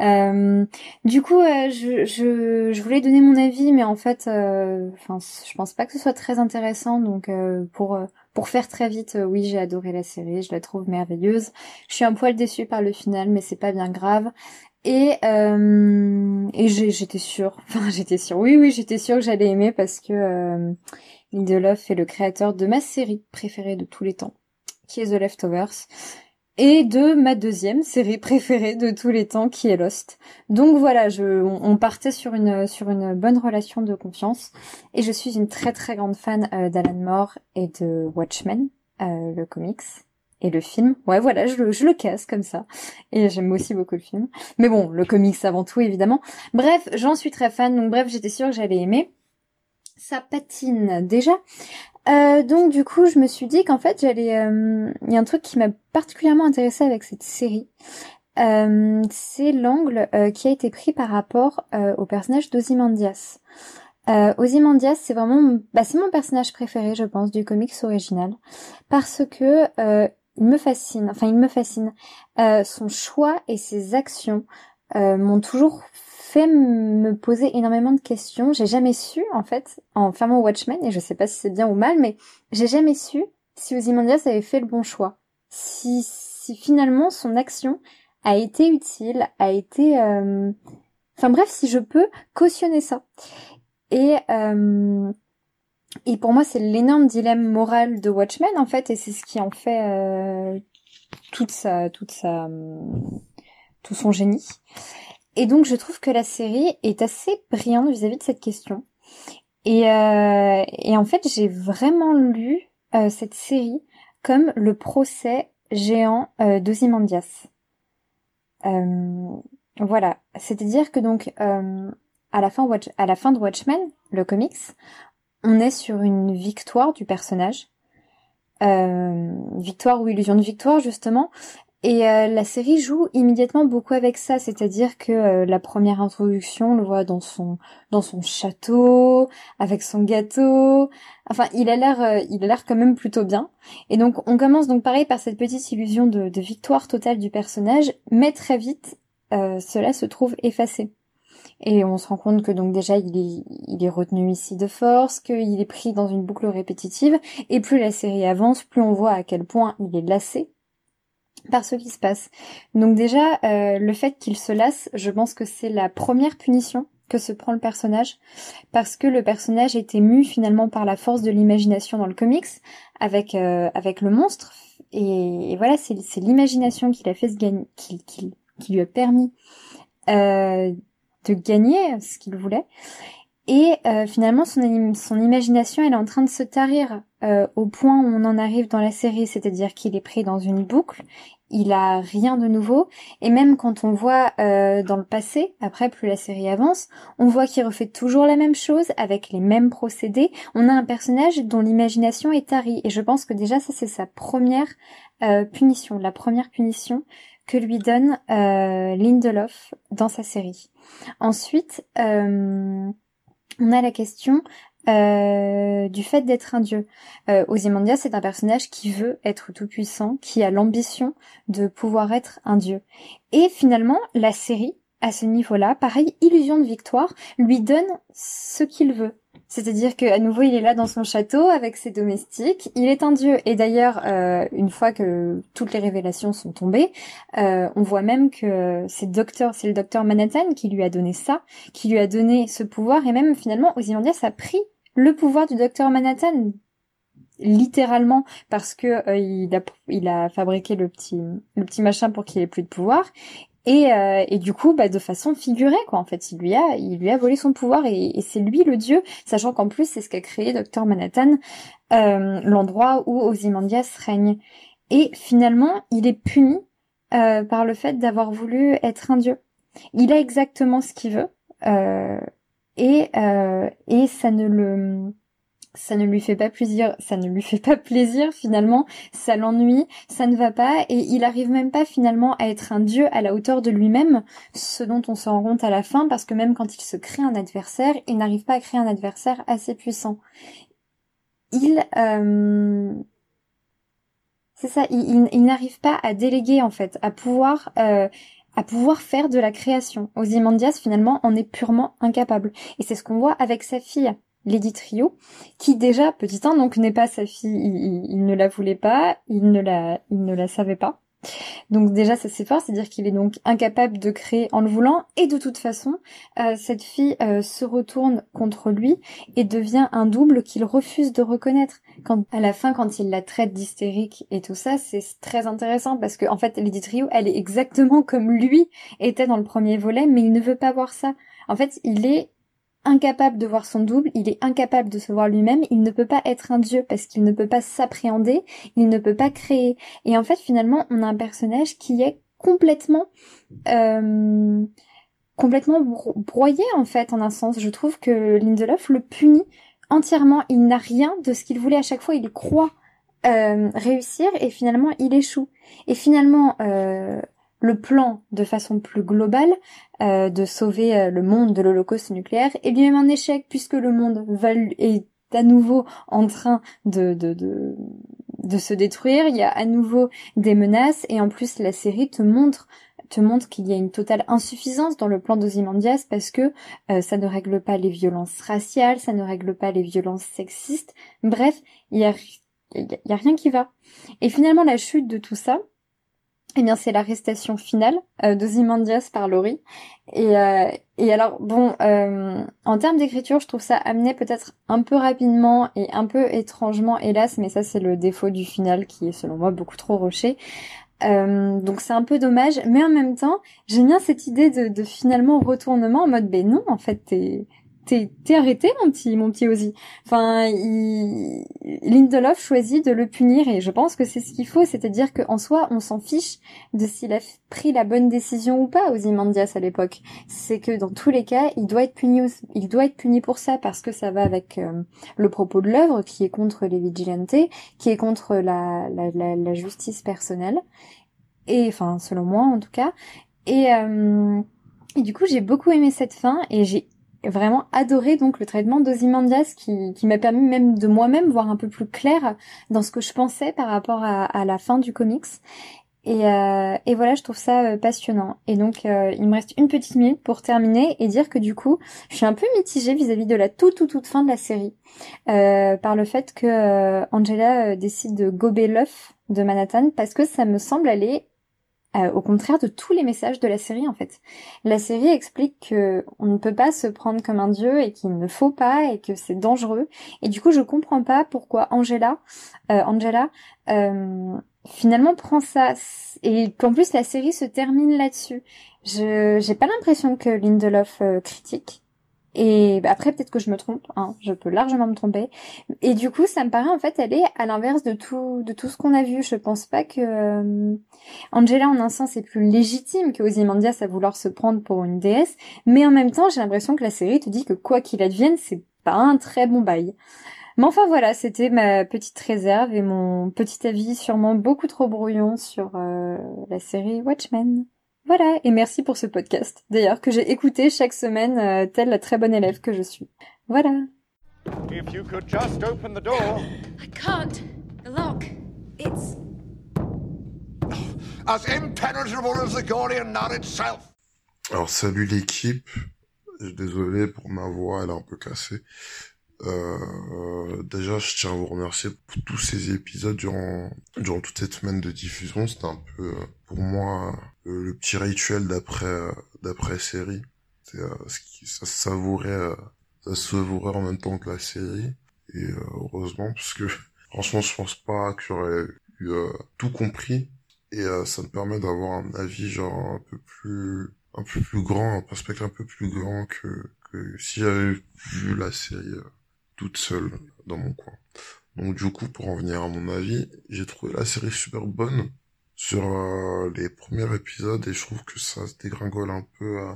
[SPEAKER 10] du coup, je, je, je, voulais donner mon avis, mais en fait, enfin, je pense pas que ce soit très intéressant. Donc, pour pour faire très vite, oui, j'ai adoré la série, je la trouve merveilleuse. Je suis un poil déçue par le final, mais c'est pas bien grave. Et, euh, et j'étais sûre, enfin j'étais sûre, oui oui j'étais sûre que j'allais aimer parce que euh, Lindelof est le créateur de ma série préférée de tous les temps, qui est The Leftovers, et de ma deuxième série préférée de tous les temps, qui est Lost. Donc voilà, je, on, partait sur une bonne relation de confiance, et je suis une très très grande fan euh, d'Alan Moore et de Watchmen, euh, le comics et le film. Ouais, voilà, je, je le casse comme ça. Et j'aime aussi beaucoup le film. Mais bon, le comics avant tout, évidemment. Bref, j'en suis très fan. Donc bref, j'étais sûre que j'allais aimer. Ça patine déjà. Euh, donc du coup, je me suis dit qu'en fait, j'allais... Euh, il y a un truc qui m'a particulièrement intéressée avec cette série. Euh, c'est l'angle qui a été pris par rapport au personnage d'Ozymandias. Euh, Ozymandias, c'est vraiment, bah, c'est mon personnage préféré, je pense, du comics original, parce que il me fascine, enfin il me fascine. Son choix et ses actions m'ont toujours me poser énormément de questions. J'ai jamais su, en fait, en fermant Watchmen, et je sais pas si c'est bien ou mal, mais j'ai jamais su si Ozymandias avait fait le bon choix. Si, si finalement son action a été utile, a été... Euh... Enfin bref, si je peux cautionner ça. Et... Euh et pour moi, c'est l'énorme dilemme moral de Watchmen, en fait, et c'est ce qui en fait euh, toute sa, toute sa, tout son génie. Et donc, je trouve que la série est assez brillante vis-à-vis de cette question. Et, euh, et en fait, j'ai vraiment lu euh, cette série comme le procès géant euh, d'Ozymandias. Euh, voilà, c'est-à-dire que donc euh, à la fin, à la fin de Watchmen, le comics, on est sur une victoire du personnage. Euh, victoire ou illusion de victoire justement. Et euh, la série joue immédiatement beaucoup avec ça, c'est-à-dire que euh, la première introduction, on le voit dans son dans son château, avec son gâteau. Enfin, il a l'air il a l'air quand même plutôt bien. Et donc on commence donc pareil par cette petite illusion de, de victoire totale du personnage, mais très vite cela se trouve effacé. Et on se rend compte que donc déjà il est, il est retenu ici de force, qu'il est pris dans une boucle répétitive, et plus la série avance, plus on voit à quel point il est lassé par ce qui se passe. Donc déjà, euh, le fait qu'il se lasse, je pense que c'est la première punition que se prend le personnage, parce que le personnage est ému finalement par la force de l'imagination dans le comics, avec, euh, avec le monstre, et, voilà, c'est l'imagination qui l'a fait se gagner, qui, lui a permis euh, de gagner ce qu'il voulait. Et euh, finalement, son, son imagination, elle est en train de se tarir euh, au point où on en arrive dans la série, c'est-à-dire qu'il est pris dans une boucle, il a rien de nouveau, et même quand on voit euh, dans le passé, après plus la série avance, on voit qu'il refait toujours la même chose avec les mêmes procédés. On a un personnage dont l'imagination est tarie, et je pense que déjà ça c'est sa première punition, la première punition que lui donne Lindelof dans sa série. Ensuite, euh, on a la question euh, du fait d'être un dieu. Euh, c'est un personnage qui veut être tout puissant, qui a l'ambition de pouvoir être un dieu. Et finalement, la série, à ce niveau-là, pareil, illusion de victoire, lui donne ce qu'il veut. C'est-à-dire qu'à nouveau, il est là dans son château avec ses domestiques. Il est un dieu. Et d'ailleurs, euh, une fois que toutes les révélations sont tombées, euh, on voit même que c'est docteur, c'est le docteur Manhattan qui lui a donné ça, qui lui a donné ce pouvoir. Et même finalement, Ozymandias a pris le pouvoir du docteur Manhattan littéralement parce que euh, il a fabriqué le petit le petit machin pour qu'il ait plus de pouvoir et, euh, et du coup, bah, de façon figurée, quoi. En fait, il lui a, il lui a volé son pouvoir et, c'est lui le dieu, sachant qu'en plus, c'est ce qu'a créé Docteur Manhattan, euh, l'endroit où Ozymandias règne. Et finalement, il est puni euh, par le fait d'avoir voulu être un dieu. Il a exactement ce qu'il veut et et ça ne le ça ne lui fait pas plaisir, ça ne lui fait pas plaisir finalement, ça l'ennuie, ça ne va pas et il arrive même pas finalement à être un dieu à la hauteur de lui-même, ce dont on se rend à la fin parce que même quand il se crée un adversaire, il n'arrive pas à créer un adversaire assez puissant. Il euh... c'est ça, il, il, n'arrive pas à déléguer en fait, à pouvoir euh, à pouvoir faire de la création. Ozymandias finalement en est purement incapable et c'est ce qu'on voit avec sa fille Lady Trio, qui déjà, petit 1, donc n'est pas sa fille, il, il, ne la voulait pas, il ne la, il ne la savait pas. Donc déjà ça c'est fort, c'est-à-dire qu'il est donc incapable de créer en le voulant et de toute façon euh, cette fille euh, se retourne contre lui et devient un double qu'il refuse de reconnaître. Quand à la fin quand il la traite d'hystérique et tout ça, c'est très intéressant parce que en fait Lady Trio, elle est exactement comme lui était dans le premier volet mais il ne veut pas voir ça. En fait, il est incapable de voir son double, il est incapable de se voir lui-même, il ne peut pas être un dieu parce qu'il ne peut pas s'appréhender, il ne peut pas créer. Et en fait, finalement, on a un personnage qui est complètement euh, complètement broyé en fait en un sens. Je trouve que Lindelof le punit entièrement. Il n'a rien de ce qu'il voulait à chaque fois. Il croit euh, réussir et finalement il échoue. Et finalement, euh, le plan de façon plus globale euh, de sauver euh, le monde de l'Holocauste nucléaire est lui-même un échec puisque le monde va, est à nouveau en train de, se détruire, il y a à nouveau des menaces et en plus la série te montre te montre qu'il y a une totale insuffisance dans le plan d'Ozymandias parce que euh, ça ne règle pas les violences raciales, ça ne règle pas les violences sexistes. Bref, il y y a rien qui va. Et finalement, la chute de tout ça, eh bien, c'est l'arrestation finale euh, d'Ozymandias par Laurie. Et, euh, et alors, bon, euh, en termes d'écriture, je trouve ça amené peut-être un peu rapidement et un peu étrangement, hélas, mais ça c'est le défaut du final qui est selon moi beaucoup trop roché. Euh, donc c'est un peu dommage, mais en même temps, j'aime bien cette idée de, de, finalement retournement en mode, ben non, en fait, t'es t'es arrêté mon petit mon petit Ozzy. Enfin, il... Lindelof choisit de le punir et je pense que c'est ce qu'il faut, c'est-à-dire qu'en soi, on s'en fiche de s'il a pris la bonne décision ou pas, Mandias à l'époque. C'est que dans tous les cas, il doit être puni, il doit être puni pour ça parce que ça va avec euh, le propos de l'œuvre qui est contre les vigilantes, qui est contre la, la, la, la justice personnelle et enfin selon moi en tout cas. Et euh, et du coup, j'ai beaucoup aimé cette fin et j'ai vraiment adoré donc le traitement d'Ozymandias qui, qui m'a permis même de moi-même voir un peu plus clair dans ce que je pensais par rapport à, la fin du comics. Et, euh, et, voilà, je trouve ça euh, passionnant. Et donc, euh, il me reste une petite minute pour terminer et dire que du coup, je suis un peu mitigée vis-à-vis de la toute toute toute fin de la série, par le fait que Angela décide de gober l'œuf de Manhattan parce que ça me semble aller euh, au contraire de tous les messages de la série en fait. La série explique que on ne peut pas se prendre comme un dieu et qu'il ne faut pas et que c'est dangereux. Et du coup, je comprends pas pourquoi Angela, euh, Angela, euh, finalement prend ça et qu'en plus la série se termine là-dessus. Je j'ai pas l'impression que Lindelof critique et bah, après, peut-être que je me trompe, hein, je peux largement me tromper. Et du coup, ça me paraît en fait aller à l'inverse de tout, de tout ce qu'on a vu. Je pense pas que euh, Angela, en un sens, est plus légitime que Ozymandias à vouloir se prendre pour une déesse, mais en même temps, j'ai l'impression que la série te dit que quoi qu'il advienne, c'est pas un très bon bail. Mais enfin voilà, c'était ma petite réserve et mon petit avis sûrement beaucoup trop brouillon sur euh, la série Watchmen. Voilà, et merci pour ce podcast, d'ailleurs, que j'ai écouté chaque semaine, euh, telle la très bonne élève que je suis. Voilà.
[SPEAKER 11] If you could just open the door.
[SPEAKER 12] I can't. The lock. It's.
[SPEAKER 11] As impenetrable as the Knot itself.
[SPEAKER 13] Alors, salut l'équipe. Désolé pour ma voix, elle est un peu cassée. Euh, déjà, je tiens à vous remercier pour tous ces épisodes durant, durant toute cette semaine de diffusion. C'était un peu, euh, pour moi, le, petit rituel d'après, euh, d'après série. C'est euh, ce qui, ça savourait, euh, ça savourait en même temps que la série. Et heureusement, parce que franchement, je pense pas que j'aurais eu tout compris. Et ça me permet d'avoir un avis genre un peu plus, un peu plus grand, un perspective un peu plus grand que, que si j'avais vu la série toute seule dans mon coin. Donc du coup, pour en venir à mon avis, j'ai trouvé la série super bonne sur euh, les premiers épisodes et je trouve que ça se dégringole un peu euh,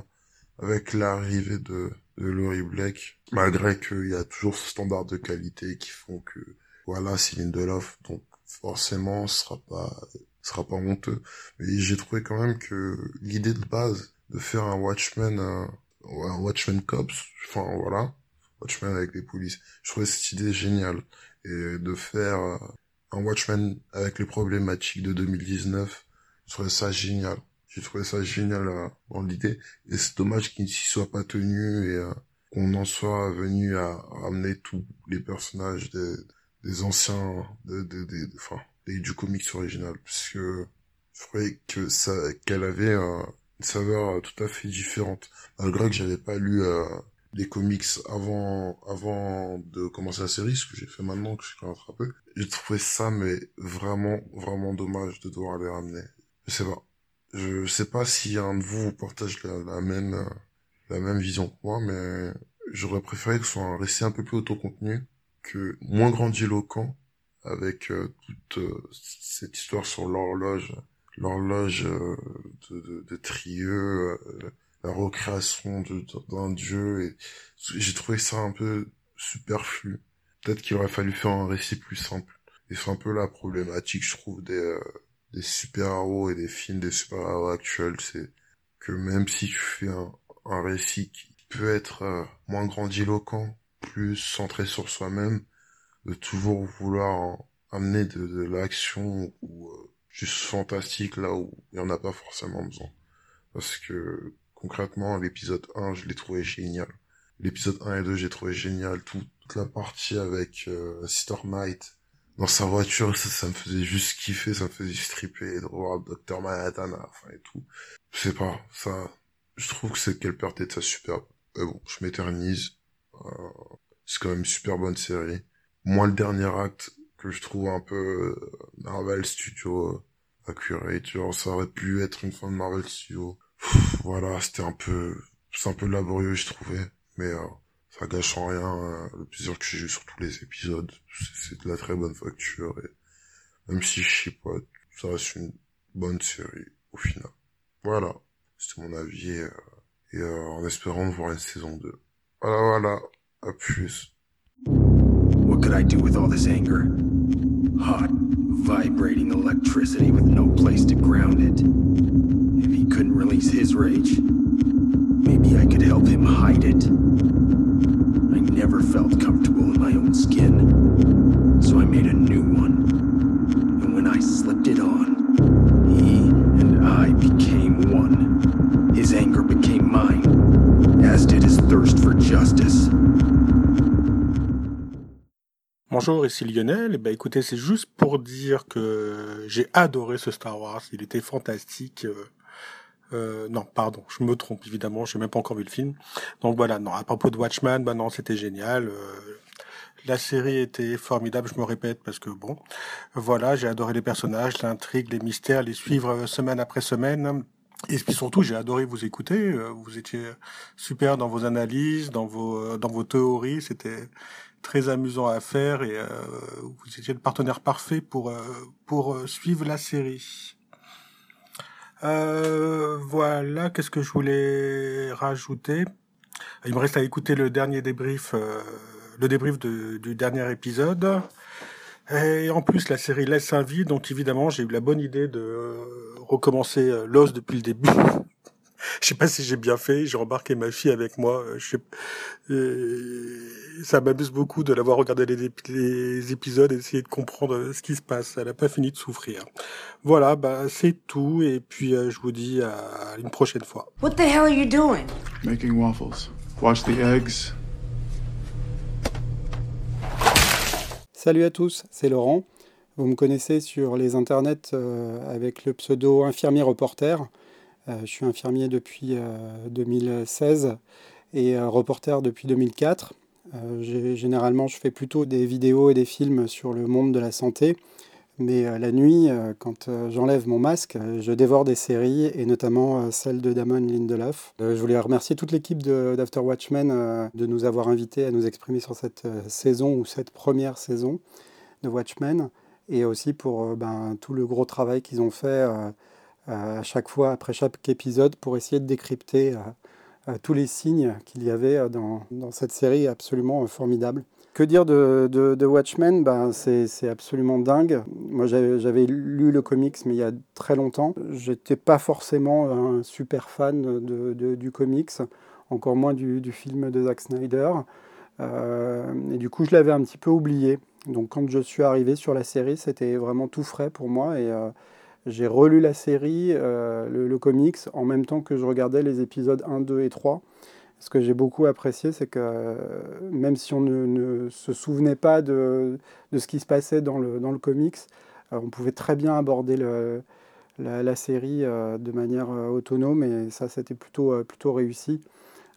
[SPEAKER 13] avec l'arrivée de, de Laurie Blake, malgré qu'il y a toujours ce standard de qualité qui font que voilà, c'est Lindelof, donc forcément ce sera pas sera pas honteux. Mais j'ai trouvé quand même que l'idée de base de faire un Watchmen euh, un Watchmen Cops, enfin voilà, Watchmen avec les polices. Je trouvais cette idée géniale. Et de faire euh, un Watchmen avec les problématiques de 2019, je trouvais ça génial. J'ai trouvé ça génial euh, dans l'idée. Et c'est dommage qu'il ne s'y soit pas tenu et, euh, qu'on en soit venu à ramener tous les personnages des, anciens, de, de, enfin, du comics original, parce que je trouvais que ça, qu'elle avait une saveur tout à fait différente, malgré que j'avais pas lu les comics avant, avant de commencer la série, ce que j'ai fait maintenant que je suis rattrapé. J'ai trouvé ça, mais vraiment, vraiment dommage de devoir les ramener. Je sais pas. Je sais pas si un de vous partage la, même, la même vision que moi, mais j'aurais préféré que ce soit un récit un peu plus autocontenu, que moins grandiloquent, avec euh, toute euh, cette histoire sur l'horloge, l'horloge euh, de, de, de Trieux, la recréation d'un dieu, et j'ai trouvé ça un peu superflu. Peut-être qu'il aurait fallu faire un récit plus simple. Et c'est un peu la problématique, je trouve, des, des super-héros et des films des super-héros actuels, c'est que même si tu fais un, un récit qui peut être moins grandiloquent, plus centré sur soi-même, de toujours vouloir amener de, de l'action ou euh, juste fantastique là où il n'y en a pas forcément besoin. Parce que concrètement, l'épisode 1, je l'ai trouvé génial. L'épisode 1 et 2, j'ai trouvé génial. toute la partie avec euh, Might dans sa voiture, ça, ça, me faisait juste kiffer, ça me faisait stripper, de revoir Dr. Manhattan enfin et tout. Je sais pas, ça, je trouve que c'est qu'elle perdait de sa superbe. Mais bon, je m'éternise. Euh, c'est quand même une super bonne série. Moi, le dernier acte que je trouve un peu euh, Marvel Studio euh, accurate, genre ça aurait pu être une fin de Marvel Studio. Voilà, c'était un peu, c'est un peu laborieux, je trouvais, mais euh, ça gâche en rien euh, le plaisir que j'ai eu sur tous les épisodes. C'est de la très bonne facture et même si je sais pas, ça reste une bonne série au final. Voilà, c'était mon avis et, et en espérant de voir une saison 2. Voilà, voilà, à plus.
[SPEAKER 14] What could I do with all this anger? Hot, vibrating electricity with no place to ground it. If he couldn't release his rage, maybe I could help him hide it. I never felt comfortable in my own skin, so I made a new one. And when I slipped it on, he and I became one. His anger became mine, as did his thirst for justice.
[SPEAKER 15] Bonjour, ici Lionel. Et bah écoutez, c'est juste pour dire que j'ai adoré ce Star Wars. Il était fantastique. Euh, euh, non, pardon, je me trompe évidemment. Je n'ai même pas encore vu le film. Donc voilà. Non, à propos de Watchman, bah non, c'était génial. Euh, la série était formidable. Je me répète parce que bon, voilà, j'ai adoré les personnages, l'intrigue, les mystères, les suivre semaine après semaine. Et puis surtout, j'ai adoré vous écouter. Vous étiez super dans vos analyses, dans vos dans vos théories. C'était très amusant à faire et euh, vous étiez le partenaire parfait pour, euh, pour euh, suivre la série. Voilà, qu'est-ce que je voulais rajouter? Il me reste à écouter le dernier débrief, le débrief du dernier épisode. Et en plus, la série laisse un vide, donc évidemment, j'ai eu la bonne idée de recommencer l'os depuis le début. je sais pas si j'ai bien fait. J'ai embarqué ma fille avec moi. Euh, je sais... ça m'amuse beaucoup de l'avoir regardé les, les, épisodes et essayer de comprendre ce qui se passe. Elle n'a pas fini de souffrir. Voilà, bah c'est tout. Et puis euh, je vous dis à une prochaine fois.
[SPEAKER 16] What the hell are you doing?
[SPEAKER 17] Making waffles. Wash the eggs.
[SPEAKER 18] Salut à tous, c'est Laurent. Vous me connaissez sur les internets euh, avec le pseudo infirmier reporter. Euh, je suis infirmier depuis 2016 euh, et euh, reporter depuis 2004. généralement, je fais plutôt des vidéos et des films sur le monde de la santé. Mais la nuit, quand j'enlève mon masque, je dévore des séries, et notamment celle de Damon Lindelof. Je voulais remercier toute l'équipe d'After Watchmen de nous avoir invités à nous exprimer sur cette saison ou cette première saison de Watchmen, et aussi pour ben, tout le gros travail qu'ils ont fait à chaque fois, après chaque épisode, pour essayer de décrypter euh, euh, tous les signes qu'il y avait dans, cette série absolument formidable. Que dire de, Watchmen? Ben, C'est absolument dingue. Moi, j'avais lu le comics, mais il y a très longtemps. J'étais pas forcément un super fan du comics, encore moins du, du, film de Zack Snyder. et du coup, je l'avais un petit peu oublié. Donc, quand je suis arrivé sur la série, c'était vraiment tout frais pour moi. Et, j'ai relu la série, euh, le, comics, en même temps que je regardais les épisodes 1, 2 et 3. ce que j'ai beaucoup apprécié, c'est que même si on ne, se souvenait pas de, de, ce qui se passait dans le, dans le comics, on pouvait très bien aborder la, la, série de manière autonome et ça, c'était plutôt, plutôt réussi.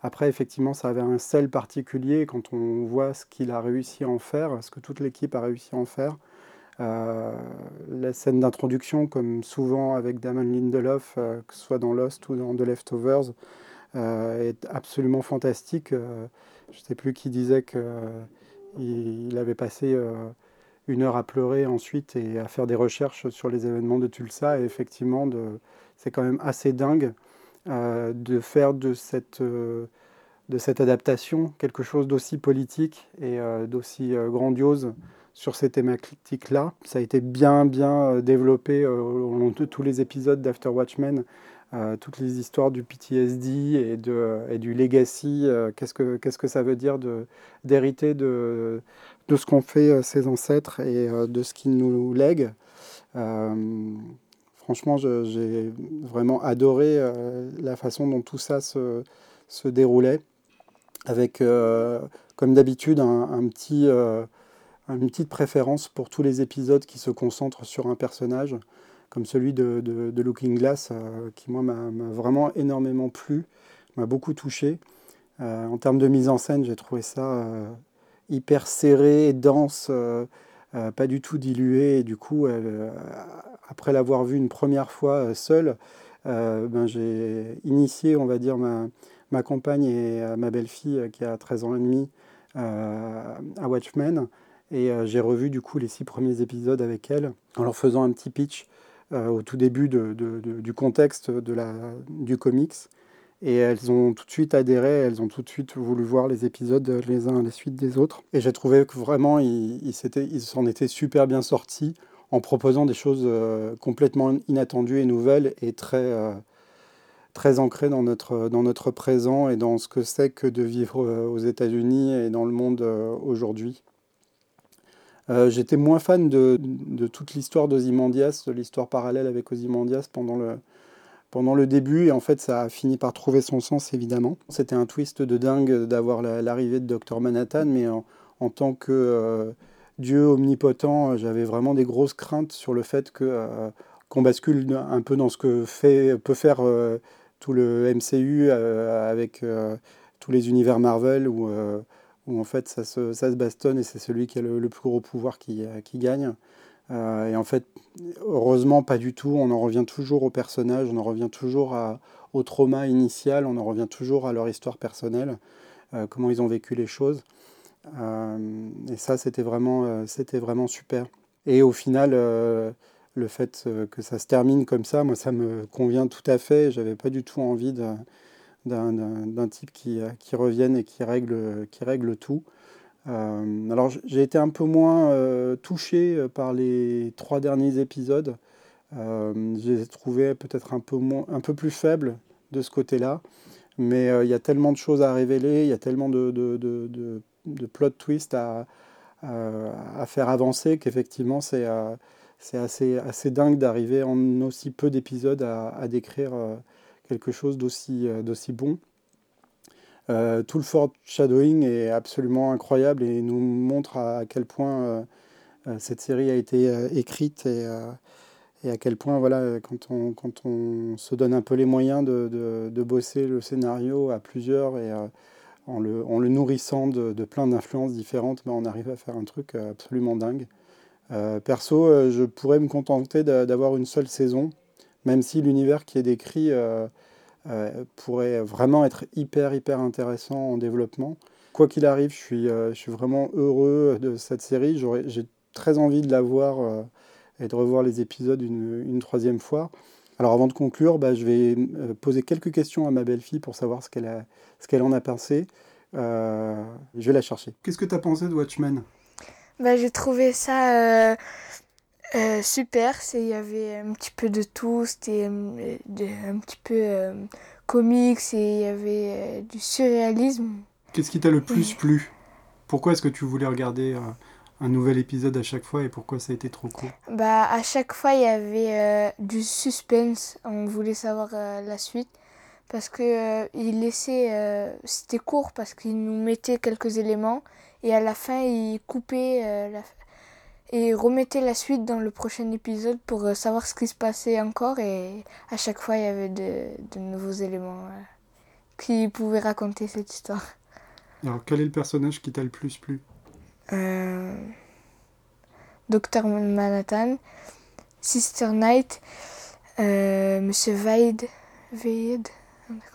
[SPEAKER 18] Après, effectivement, ça avait un sel particulier quand on voit ce qu'il a réussi à en faire, ce que toute l'équipe a réussi à en faire. Euh, la scène d'introduction, comme souvent avec Damon Lindelof, euh, que ce soit dans Lost ou dans The Leftovers, euh, est absolument fantastique. je ne sais plus qui disait qu'il avait passé une heure à pleurer ensuite et à faire des recherches sur les événements de Tulsa. Et effectivement, c'est quand même assez dingue de faire de cette, adaptation quelque chose d'aussi politique et d'aussi grandiose sur ces thématiques-là. Ça a été bien, bien développé au long de tous les épisodes d'After Watchmen. Euh, toutes les histoires du PTSD et, du legacy, euh, qu'est-ce, que, ça veut dire d'hériter de, ce qu'ont fait ses ancêtres et de ce qu'ils nous lèguent. Franchement, j'ai vraiment adoré euh, la façon dont tout ça se, déroulait, avec, euh, comme d'habitude, un, petit, euh, une petite préférence pour tous les épisodes qui se concentrent sur un personnage, comme celui de, Looking Glass, qui, moi, m'a vraiment énormément plu, m'a beaucoup touché. en termes de mise en scène, j'ai trouvé ça hyper serré, dense, pas du tout dilué, et du coup, après l'avoir vu une première fois euh, seul, euh, ben, j'ai initié, on va dire, ma, ma compagne et euh, ma belle-fille qui a 13 ans et demi à Watchmen. Et j'ai revu du coup les six premiers épisodes avec elle en leur faisant un petit pitch au tout début du contexte du comics. Et elles ont tout de suite adhéré, elles ont tout de suite voulu voir les épisodes les uns à la suite des autres. Et j'ai trouvé que vraiment, ils s'en étaient super bien sortis en proposant des choses euh, complètement inattendues et nouvelles et très, euh, très ancrées dans notre, dans notre présent et dans ce que c'est que de vivre euh, aux États-Unis et dans le monde aujourd'hui. J'étais moins fan de, toute l'histoire d'Ozymandias, de l'histoire parallèle avec Ozymandias pendant le, pendant le début, et en fait ça a fini par trouver son sens évidemment. C'était un twist de dingue d'avoir l'arrivée de Dr Manhattan, mais en, tant que Dieu omnipotent, euh, j'avais vraiment des grosses craintes sur le fait euh, qu'on bascule un peu dans ce que fait, peut faire euh, tout le MCU avec tous les univers Marvel où en fait ça se, ça se, bastonne et c'est celui qui a le, plus gros pouvoir qui, qui gagne. et en fait, heureusement, pas du tout. On en revient toujours au personnage, on en revient toujours au trauma initial, on en revient toujours à leur histoire personnelle, comment ils ont vécu les choses. Euh, et ça, c'était vraiment, euh, c'était vraiment super. Et au final, euh, le fait que ça se termine comme ça, moi, ça me convient tout à fait. J'avais pas du tout envie d'un type qui, qui, revienne et qui règle, qui règle tout. alors, j'ai été un peu moins touché par les trois derniers épisodes. Euh, je les ai trouvés peut-être un, peu un peu plus faibles de ce côté-là. Mais il y a tellement de choses à révéler, il y a tellement de, de, de de plot twist à, à, faire avancer qu'effectivement c'est euh, assez, assez dingue d'arriver en aussi peu d'épisodes à, à, décrire euh, quelque chose d'aussi euh, d'aussi bon. tout le foreshadowing est absolument incroyable et nous montre à, quel point cette série a été écrite et, à quel point voilà, quand, on, quand on se donne un peu les moyens de, de, de bosser le scénario à plusieurs et en le, en le nourrissant de, de plein d'influences différentes, ben on arrive à faire un truc euh, absolument dingue. Euh, perso, euh, je pourrais me contenter d'avoir une seule saison, même si l'univers qui est décrit euh, pourrait vraiment être hyper, hyper intéressant en développement. Quoi qu'il arrive, je suis, je suis vraiment heureux de cette série. J'ai très envie de la voir et de revoir les épisodes une, une troisième fois. Alors avant de conclure, bah, je vais euh, poser quelques questions à ma belle-fille pour savoir ce qu'elle qu'elle en a pensé. Euh, je vais la chercher. Qu'est-ce que tu as pensé de Watchmen?
[SPEAKER 16] Bah, J'ai trouvé ça euh, euh, super. Il y avait un petit peu de tout. C'était un petit peu comics et il y avait du surréalisme.
[SPEAKER 18] Qu'est-ce qui t'a le plus plu? Pourquoi est-ce que tu voulais regarder un nouvel épisode à chaque fois et pourquoi ça a été trop court?
[SPEAKER 16] Bah à chaque fois il y avait euh, du suspense, on voulait savoir euh, la suite. parce que il laissait, c'était court parce qu'il nous mettait quelques éléments et à la fin il coupait la, et remettait la suite dans le prochain épisode pour savoir ce qui se passait encore et à chaque fois il y avait de, de nouveaux éléments qui pouvaient raconter cette histoire.
[SPEAKER 18] Alors quel est le personnage qui t'a le plus plu?
[SPEAKER 16] Euh, Docteur Manhattan, Sister Knight, euh, Monsieur Vade, Vade,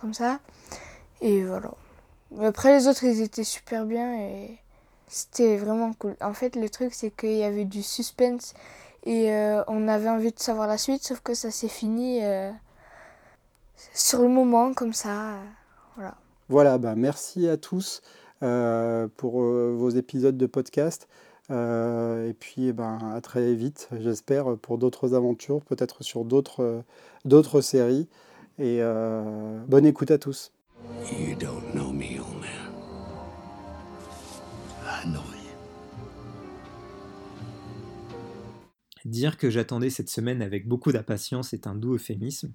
[SPEAKER 16] comme ça. Et voilà. Après les autres, ils étaient super bien et c'était vraiment cool. En fait, le truc, c'est qu'il y avait du suspense et euh, on avait envie de savoir la suite, sauf que ça s'est fini euh, sur le moment, comme ça. voilà.
[SPEAKER 18] Voilà, bah merci à tous pour vos épisodes de podcast. Euh, et puis, eh ben, à très vite, j'espère, pour d'autres aventures, peut-être sur d'autres, d'autres séries. Et euh, bonne écoute à tous.
[SPEAKER 14] You don't know me,
[SPEAKER 19] Dire que j'attendais cette semaine avec beaucoup d'impatience est un doux euphémisme.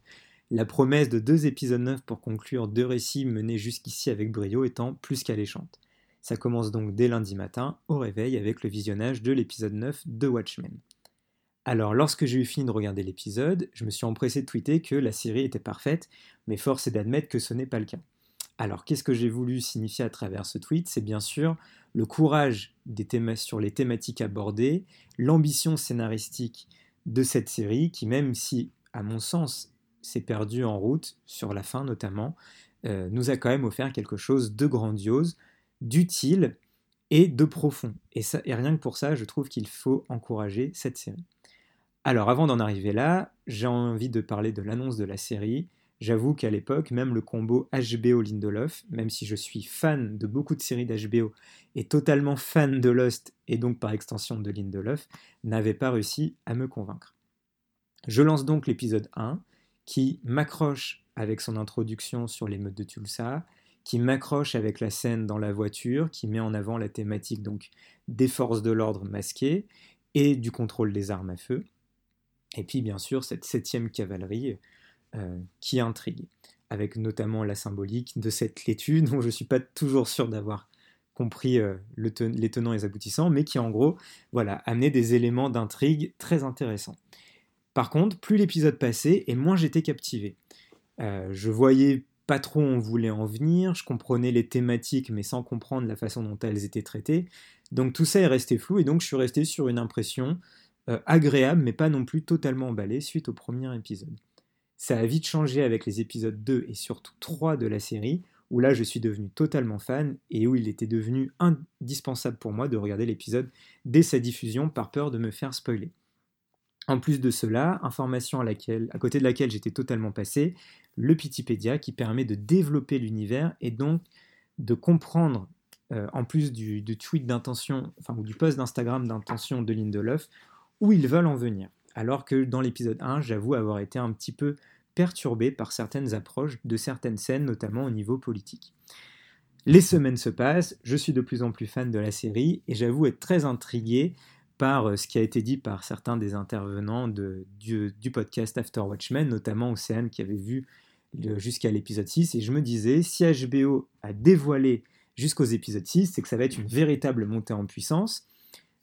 [SPEAKER 19] La promesse de deux épisodes neufs pour conclure deux récits menés jusqu'ici avec brio étant plus qu'alléchante. Ça commence donc dès lundi matin, au réveil, avec le visionnage de l'épisode 9 de Watchmen. Alors, lorsque j'ai eu fini de regarder l'épisode, je me suis empressé de tweeter que la série était parfaite, mais force est d'admettre que ce n'est pas le cas. Alors, qu'est-ce que j'ai voulu signifier à travers ce tweet? C'est bien sûr le courage sur les thématiques abordées, l'ambition scénaristique de cette série, qui même si, à mon sens, s'est perdue en route, sur la fin notamment, euh, nous a quand même offert quelque chose de grandiose, d'utile et de profond. Et rien que pour ça, je trouve qu'il faut encourager cette série. Alors avant d'en arriver là, j'ai envie de parler de l'annonce de la série. J'avoue qu'à l'époque, même le combo HBO-Lindelof, même si je suis fan de beaucoup de séries d'HBO et totalement fan de Lost et donc par extension de Lindelof, n'avait pas réussi à me convaincre. Je lance donc l'épisode 1 qui m'accroche avec son introduction sur les modes de Tulsa, qui m'accroche avec la scène dans la voiture, qui met en avant la thématique donc des forces de l'ordre masquées et du contrôle des armes à feu. Et puis bien sûr cette septième cavalerie qui intrigue, avec notamment la symbolique de cette laitue dont je ne suis pas toujours sûr d'avoir compris euh, le les tenants et les aboutissants, mais qui en gros voilà, amenait des éléments d'intrigue très intéressants. Par contre, plus l'épisode passait et moins j'étais captivé. Euh, je voyais pas trop on voulait en venir, je comprenais les thématiques mais sans comprendre la façon dont elles étaient traitées. Donc tout ça est resté flou et donc je suis resté sur une impression euh, agréable mais pas non plus totalement emballée suite au premier épisode. Ça a vite changé avec les épisodes 2 et surtout 3 de la série où là je suis devenu totalement fan et où il était devenu indispensable pour moi de regarder l'épisode dès sa diffusion par peur de me faire spoiler. En plus de cela, information à, côté de laquelle j'étais totalement passé, le Pitipédia qui permet de développer l'univers et donc de comprendre, euh, en plus du, tweet d'intention, enfin ou du post d'Instagram d'intention de Lindelof, où ils veulent en venir. Alors que dans l'épisode 1, j'avoue avoir été un petit peu perturbé par certaines approches de certaines scènes, notamment au niveau politique. Les semaines se passent, je suis de plus en plus fan de la série et j'avoue être très intrigué par euh, ce qui a été dit par certains des intervenants de, du, podcast After Watchmen, notamment Océane qui avait vu jusqu'à l'épisode 6, et je me disais, si HBO a dévoilé jusqu'aux épisodes 6, c'est que ça va être une véritable montée en puissance,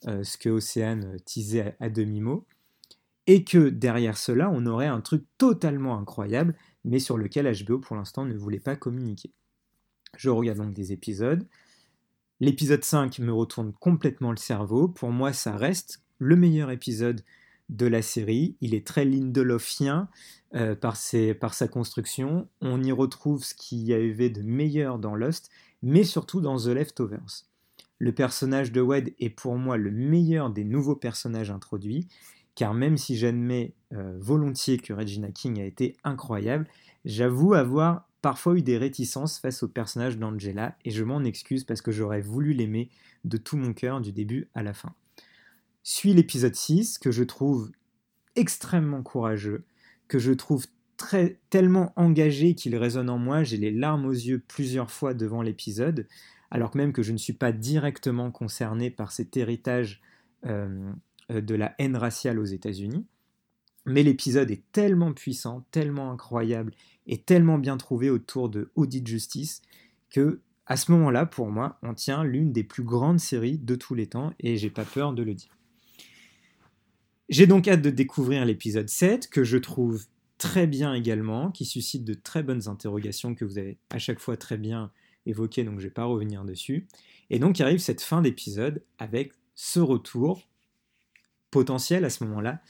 [SPEAKER 19] euh, ce que Océane teasait à, à demi-mot, et que derrière cela, on aurait un truc totalement incroyable, mais sur lequel HBO pour l'instant ne voulait pas communiquer. Je regarde donc des épisodes, L'épisode 5 me retourne complètement le cerveau. Pour moi, ça reste le meilleur épisode de la série. Il est très Lindelofien euh, par, sa construction. On y retrouve ce qu'il y avait de meilleur dans Lost, mais surtout dans The Leftovers. Le personnage de Wade est pour moi le meilleur des nouveaux personnages introduits, car même si j'admets euh, volontiers que Regina King a été incroyable, j'avoue avoir parfois eu des réticences face au personnage d'Angela et je m'en excuse parce que j'aurais voulu l'aimer de tout mon cœur du début à la fin. Suit l'épisode 6 que je trouve extrêmement courageux, que je trouve tellement engagé qu'il résonne en moi, j'ai les larmes aux yeux plusieurs fois devant l'épisode, alors que même que je ne suis pas directement concerné par cet héritage euh, de la haine raciale aux États-Unis. Mais l'épisode est tellement puissant, tellement incroyable et tellement bien trouvé autour de Audit Justice que à ce moment-là, pour moi, on tient l'une des plus grandes séries de tous les temps et j'ai pas peur de le dire. J'ai donc hâte de découvrir l'épisode 7 que je trouve très bien également, qui suscite de très bonnes interrogations que vous avez à chaque fois très bien évoquées, donc je vais pas revenir dessus. Et donc arrive cette fin d'épisode avec ce retour potentiel à ce moment-là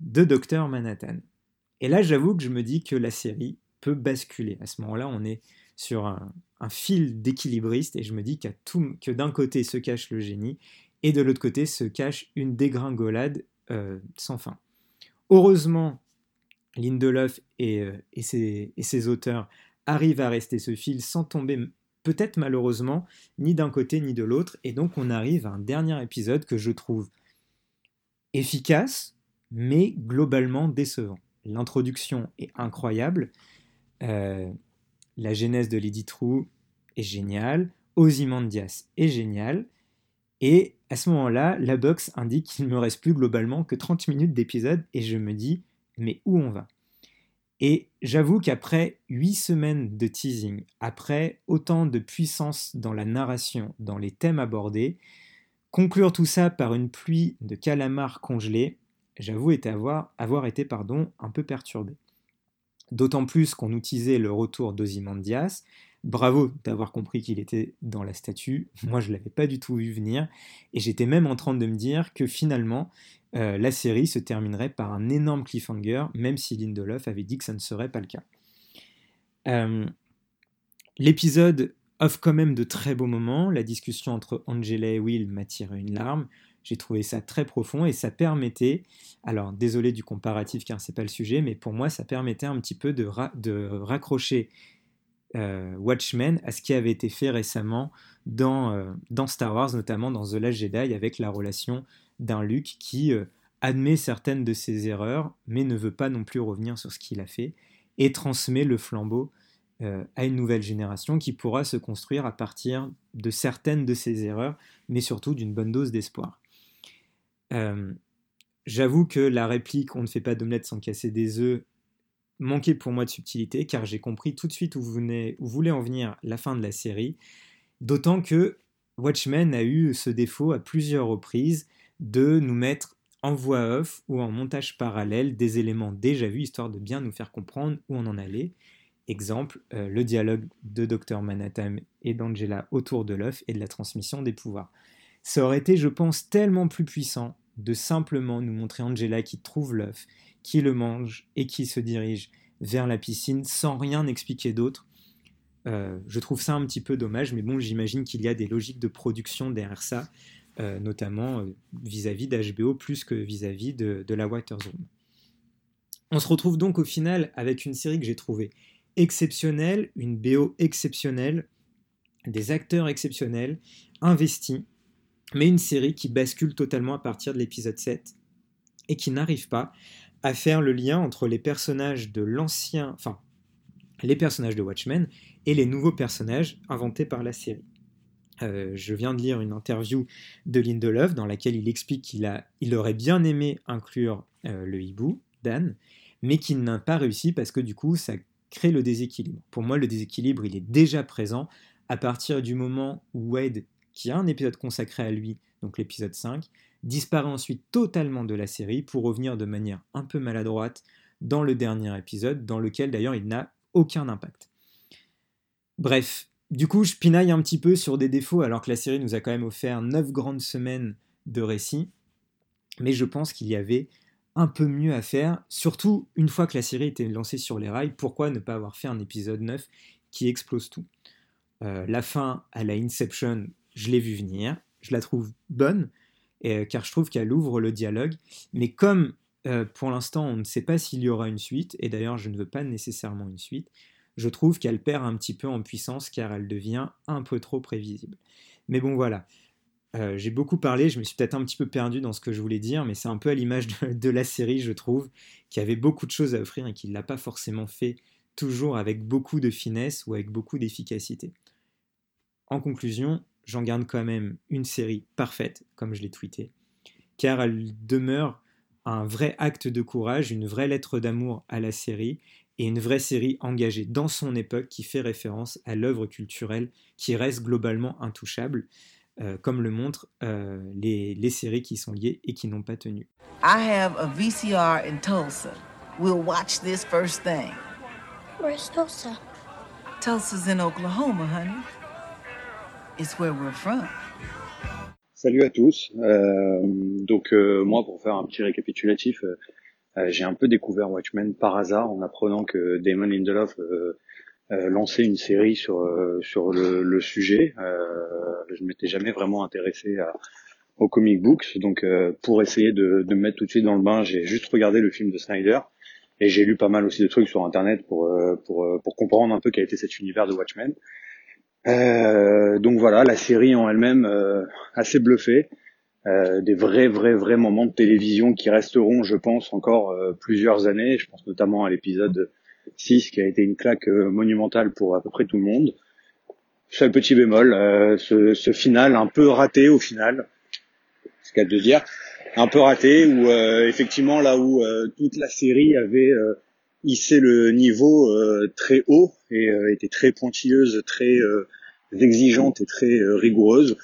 [SPEAKER 19] de Docteur Manhattan. Et là, j'avoue que je me dis que la série peut basculer. À ce moment-là, on est sur un, fil d'équilibriste et je me dis que d'un côté se cache le génie et de l'autre côté se cache une dégringolade euh, sans fin. Heureusement, Lindelof euh, et ses auteurs arrivent à rester ce fil sans tomber peut-être malheureusement ni d'un côté ni de l'autre et donc on arrive à un dernier épisode que je trouve efficace mais globalement décevant. L'introduction est incroyable, euh, la genèse de Lady True est géniale, Ozymandias est génial, et à ce moment-là, la box indique qu'il ne me reste plus globalement que 30 minutes d'épisode, et je me dis, mais où on va? Et j'avoue qu'après 8 semaines de teasing, après autant de puissance dans la narration, dans les thèmes abordés, conclure tout ça par une pluie de calamars congelés, j'avoue avoir, avoir été pardon, un peu perturbé. D'autant plus qu'on utilisait le retour d'Ozymandias. Bravo d'avoir compris qu'il était dans la statue. Moi, je ne l'avais pas du tout vu venir. Et j'étais même en train de me dire que finalement, euh, la série se terminerait par un énorme cliffhanger, même si Lindelof avait dit que ça ne serait pas le cas. Euh, l'épisode offre quand même de très beaux moments. La discussion entre Angela et Will m'a tiré une larme. J'ai trouvé ça très profond et ça permettait, alors désolé du comparatif car c'est pas le sujet, mais pour moi ça permettait un petit peu de, raccrocher euh, Watchmen à ce qui avait été fait récemment dans, euh, dans Star Wars, notamment dans The Last Jedi, avec la relation d'un Luke qui euh, admet certaines de ses erreurs, mais ne veut pas non plus revenir sur ce qu'il a fait, et transmet le flambeau à une nouvelle génération qui pourra se construire à partir de certaines de ses erreurs, mais surtout d'une bonne dose d'espoir. Euh, j'avoue que la réplique On ne fait pas d'omelette sans casser des œufs manquait pour moi de subtilité, car j'ai compris tout de suite où, vous venez, où en venir la fin de la série. D'autant que Watchmen a eu ce défaut à plusieurs reprises de nous mettre en voix off ou en montage parallèle des éléments déjà vus, histoire de bien nous faire comprendre où on en allait. Exemple, euh, le dialogue de Dr Manhattan et d'Angela autour de l'œuf et de la transmission des pouvoirs. Ça aurait été, je pense, tellement plus puissant de simplement nous montrer Angela qui trouve l'œuf, qui le mange et qui se dirige vers la piscine sans rien expliquer d'autre. Euh, je trouve ça un petit peu dommage, mais bon, j'imagine qu'il y a des logiques de production derrière ça, euh, notamment vis-à-vis d'HBO plus que vis-à-vis de, la Waterzone. On se retrouve donc au final avec une série que j'ai trouvée exceptionnelle, une BO exceptionnelle, des acteurs exceptionnels, investis, mais une série qui bascule totalement à partir de l'épisode 7 et qui n'arrive pas à faire le lien entre les personnages de l'ancien, enfin, les personnages de Watchmen et les nouveaux personnages inventés par la série. Euh, je viens de lire une interview de Lindelof dans laquelle il explique qu'il aurait bien aimé inclure euh, le hibou, Dan, mais qu'il n'a pas réussi parce que du coup ça crée le déséquilibre. Pour moi, le déséquilibre, il est déjà présent à partir du moment où Wade qui a un épisode consacré à lui, donc l'épisode 5, disparaît ensuite totalement de la série pour revenir de manière un peu maladroite dans le dernier épisode, dans lequel d'ailleurs il n'a aucun impact. Bref, du coup je pinaille un petit peu sur des défauts alors que la série nous a quand même offert 9 grandes semaines de récit, mais je pense qu'il y avait un peu mieux à faire, surtout une fois que la série était lancée sur les rails, pourquoi ne pas avoir fait un épisode 9 qui explose tout? Euh, La fin à la Inception, je l'ai vu venir, je la trouve bonne, euh, car je trouve qu'elle ouvre le dialogue, mais comme euh, pour l'instant on ne sait pas s'il y aura une suite, et d'ailleurs je ne veux pas nécessairement une suite, je trouve qu'elle perd un petit peu en puissance car elle devient un peu trop prévisible. Mais bon voilà, euh, j'ai beaucoup parlé, je me suis peut-être un petit peu perdu dans ce que je voulais dire, mais c'est un peu à l'image de, de, la série, je trouve, qui avait beaucoup de choses à offrir et qui ne l'a pas forcément fait toujours avec beaucoup de finesse ou avec beaucoup d'efficacité. En conclusion, j'en garde quand même une série parfaite, comme je l'ai tweeté, car elle demeure un vrai acte de courage, une vraie lettre d'amour à la série et une vraie série engagée dans son époque qui fait référence à l'œuvre culturelle qui reste globalement intouchable, euh, comme le montrent euh, les, les séries qui sont liées et qui n'ont pas tenu.
[SPEAKER 20] I have a VCR in Tulsa. We'll watch this first thing.
[SPEAKER 6] Where's Tulsa?
[SPEAKER 20] Tulsa's in Oklahoma, honey. It's where we're from.
[SPEAKER 21] Salut à tous. Euh, donc euh, moi, pour faire un petit récapitulatif, j'ai un peu découvert Watchmen par hasard en apprenant que Damon Lindelof euh, euh, lançait une série sur sur le, le sujet. je m'étais jamais vraiment intéressé à, aux comic books, donc pour essayer de, de me mettre tout de suite dans le bain, j'ai juste regardé le film de Snyder et j'ai lu pas mal aussi de trucs sur internet pour pour pour comprendre un peu quel était cet univers de Watchmen. Euh, donc voilà, la série en elle-même euh, assez bluffée, euh, des vrais vrais vrais moments de télévision qui resteront, je pense, encore plusieurs années. Je pense notamment à l'épisode 6 qui a été une claque monumentale pour à peu près tout le monde. Seul petit bémol, ce, ce, final un peu raté au final, ce qu'il y a de dire, un peu raté où effectivement là où toute la série avait hissé le niveau très haut et était très pointilleuse, très exigeante et très rigoureuse.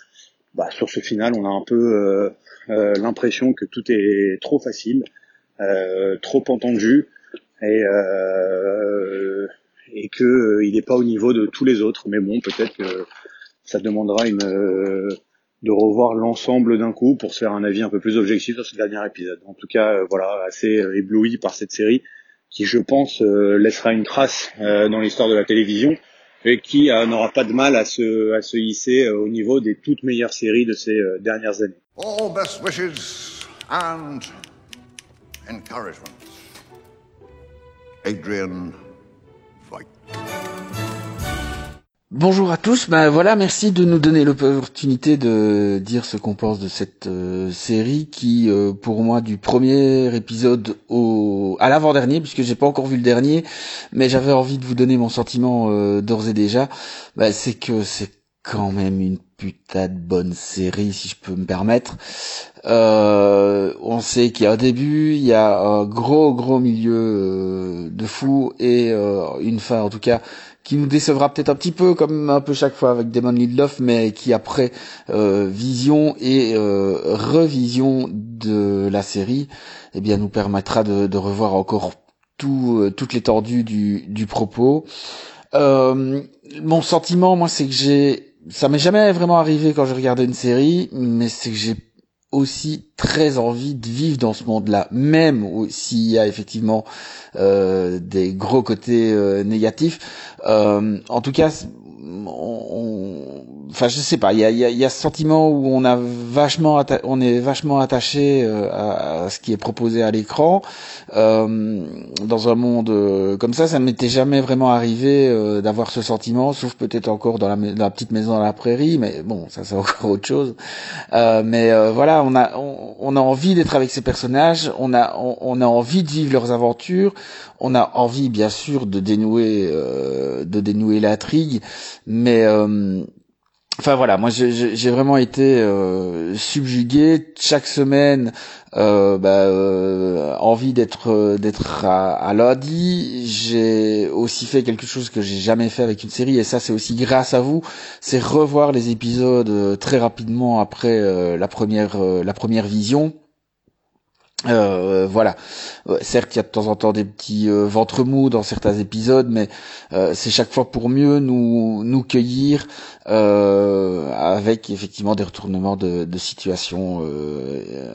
[SPEAKER 21] Bah, sur ce final, on a un peu l'impression que tout est trop facile, trop entendu et et que il n'est pas au niveau de tous les autres. Mais bon, peut-être que ça demandera une de revoir l'ensemble d'un coup pour se faire un avis un peu plus objectif sur ce dernier épisode. En tout cas, voilà, assez ébloui par cette série qui, je pense, laissera une trace dans l'histoire de la télévision et qui n'aura pas de mal à se, à se hisser au niveau des toutes meilleures séries de ces dernières années.
[SPEAKER 11] All best wishes and encouragement. Adrian.
[SPEAKER 22] Bonjour à tous, ben voilà, merci de nous donner l'opportunité de dire ce qu'on pense de cette euh, série qui, euh, pour moi, du premier épisode au à l'avant-dernier, puisque j'ai pas encore vu le dernier, mais j'avais envie de vous donner mon sentiment euh, d'ores et déjà, ben, c'est que c'est quand même une putain de bonne série, si je peux me permettre. on sait qu'il y a un début, il y a un gros gros milieu de fou et une fin, en tout cas qui nous décevra peut-être un petit peu comme un peu chaque fois avec Damon Lindelof mais qui après euh, vision et euh, revision de la série eh bien nous permettra de, de revoir encore tout euh, toute l'étendue du, du propos euh, mon sentiment moi c'est que j'ai ça m'est jamais vraiment arrivé quand je regardais une série mais c'est que j'ai aussi très envie de vivre dans ce monde-là, même s'il y a effectivement euh, des gros côtés euh, négatifs. Euh, en tout cas, on, enfin je sais pas, il y a, y, a, y a, ce sentiment où on a vachement on est vachement attaché euh, à, à, ce qui est proposé à l'écran euh, dans un monde euh, comme ça, ça ne m'était jamais vraiment arrivé euh, d'avoir ce sentiment, sauf peut-être encore dans la, dans la, petite maison dans la prairie, mais bon, ça c'est encore autre chose. Mais voilà, on a on, a envie d'être avec ces personnages, on a on, on, a envie de vivre leurs aventures, on a envie bien sûr de dénouer de dénouer l'intrigue, mais Enfin voilà, moi j'ai vraiment été euh, subjugué chaque semaine, euh, bah, euh, envie d'être d'être à, à. J'ai aussi fait quelque chose que j'ai jamais fait avec une série et ça c'est aussi grâce à vous, c'est revoir les épisodes très rapidement après la première la première vision. Euh, voilà. certes, il y a de temps en temps des petits euh, ventres mous dans certains épisodes, mais euh, c'est chaque fois pour mieux nous cueillir avec effectivement des retournements de, de situation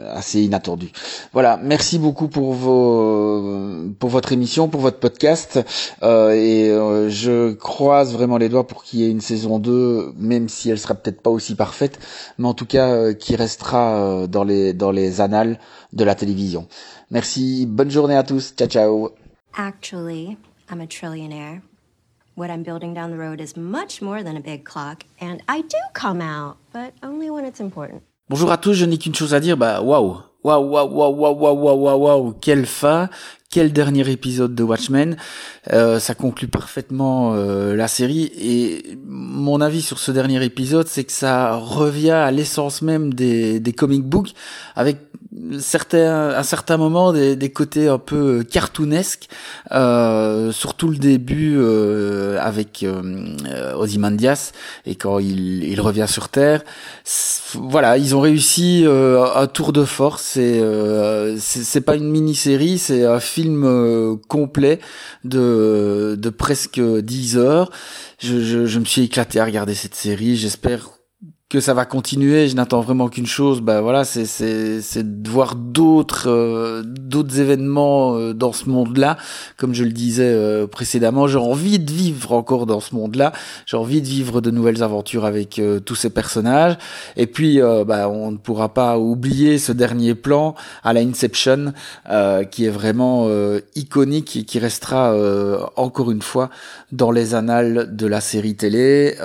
[SPEAKER 22] assez inattendus. Voilà. Merci beaucoup pour vos pour votre émission, pour votre podcast, et je croise vraiment les doigts pour qu'il y ait une saison 2, même si elle sera peut-être pas aussi parfaite, mais en tout cas qui restera dans les dans les annales de la télévision. Merci, bonne journée à tous, ciao ciao.
[SPEAKER 6] Actually, I'm a trillionaire. What I'm building down the road is much more than a big clock, and I do come out, but only when it's important.
[SPEAKER 22] Bonjour à tous, je n'ai qu'une chose à dire, bah waouh, waouh, waouh, waouh, waouh, waouh, waouh, waouh, quelle fin, quel dernier épisode de Watchmen. Euh, ça conclut parfaitement euh, la série. Et mon avis sur ce dernier épisode, c'est que ça revient à l'essence même des, des comic books, avec certains, à certains moments des, des côtés un peu cartoonesques, euh, surtout le début euh, avec euh, Ozymandias et quand il, il revient sur Terre. Voilà, ils ont réussi euh, un tour de force. Et euh, c'est pas une mini-série, c'est un film euh, complet de, de presque 10 heures. Je, je, je me suis éclaté à regarder cette série. J'espère que ça va continuer. Je n'attends vraiment qu'une chose, bah voilà, c'est c'est de voir d'autres euh, d'autres événements euh, dans ce monde-là. Comme je le disais euh, précédemment, j'ai envie de vivre encore dans ce monde-là. J'ai envie de vivre de nouvelles aventures avec euh, tous ces personnages. Et puis, euh, bah, on ne pourra pas oublier ce dernier plan à la Inception, qui est vraiment iconique et qui restera encore une fois dans les annales de la série télé.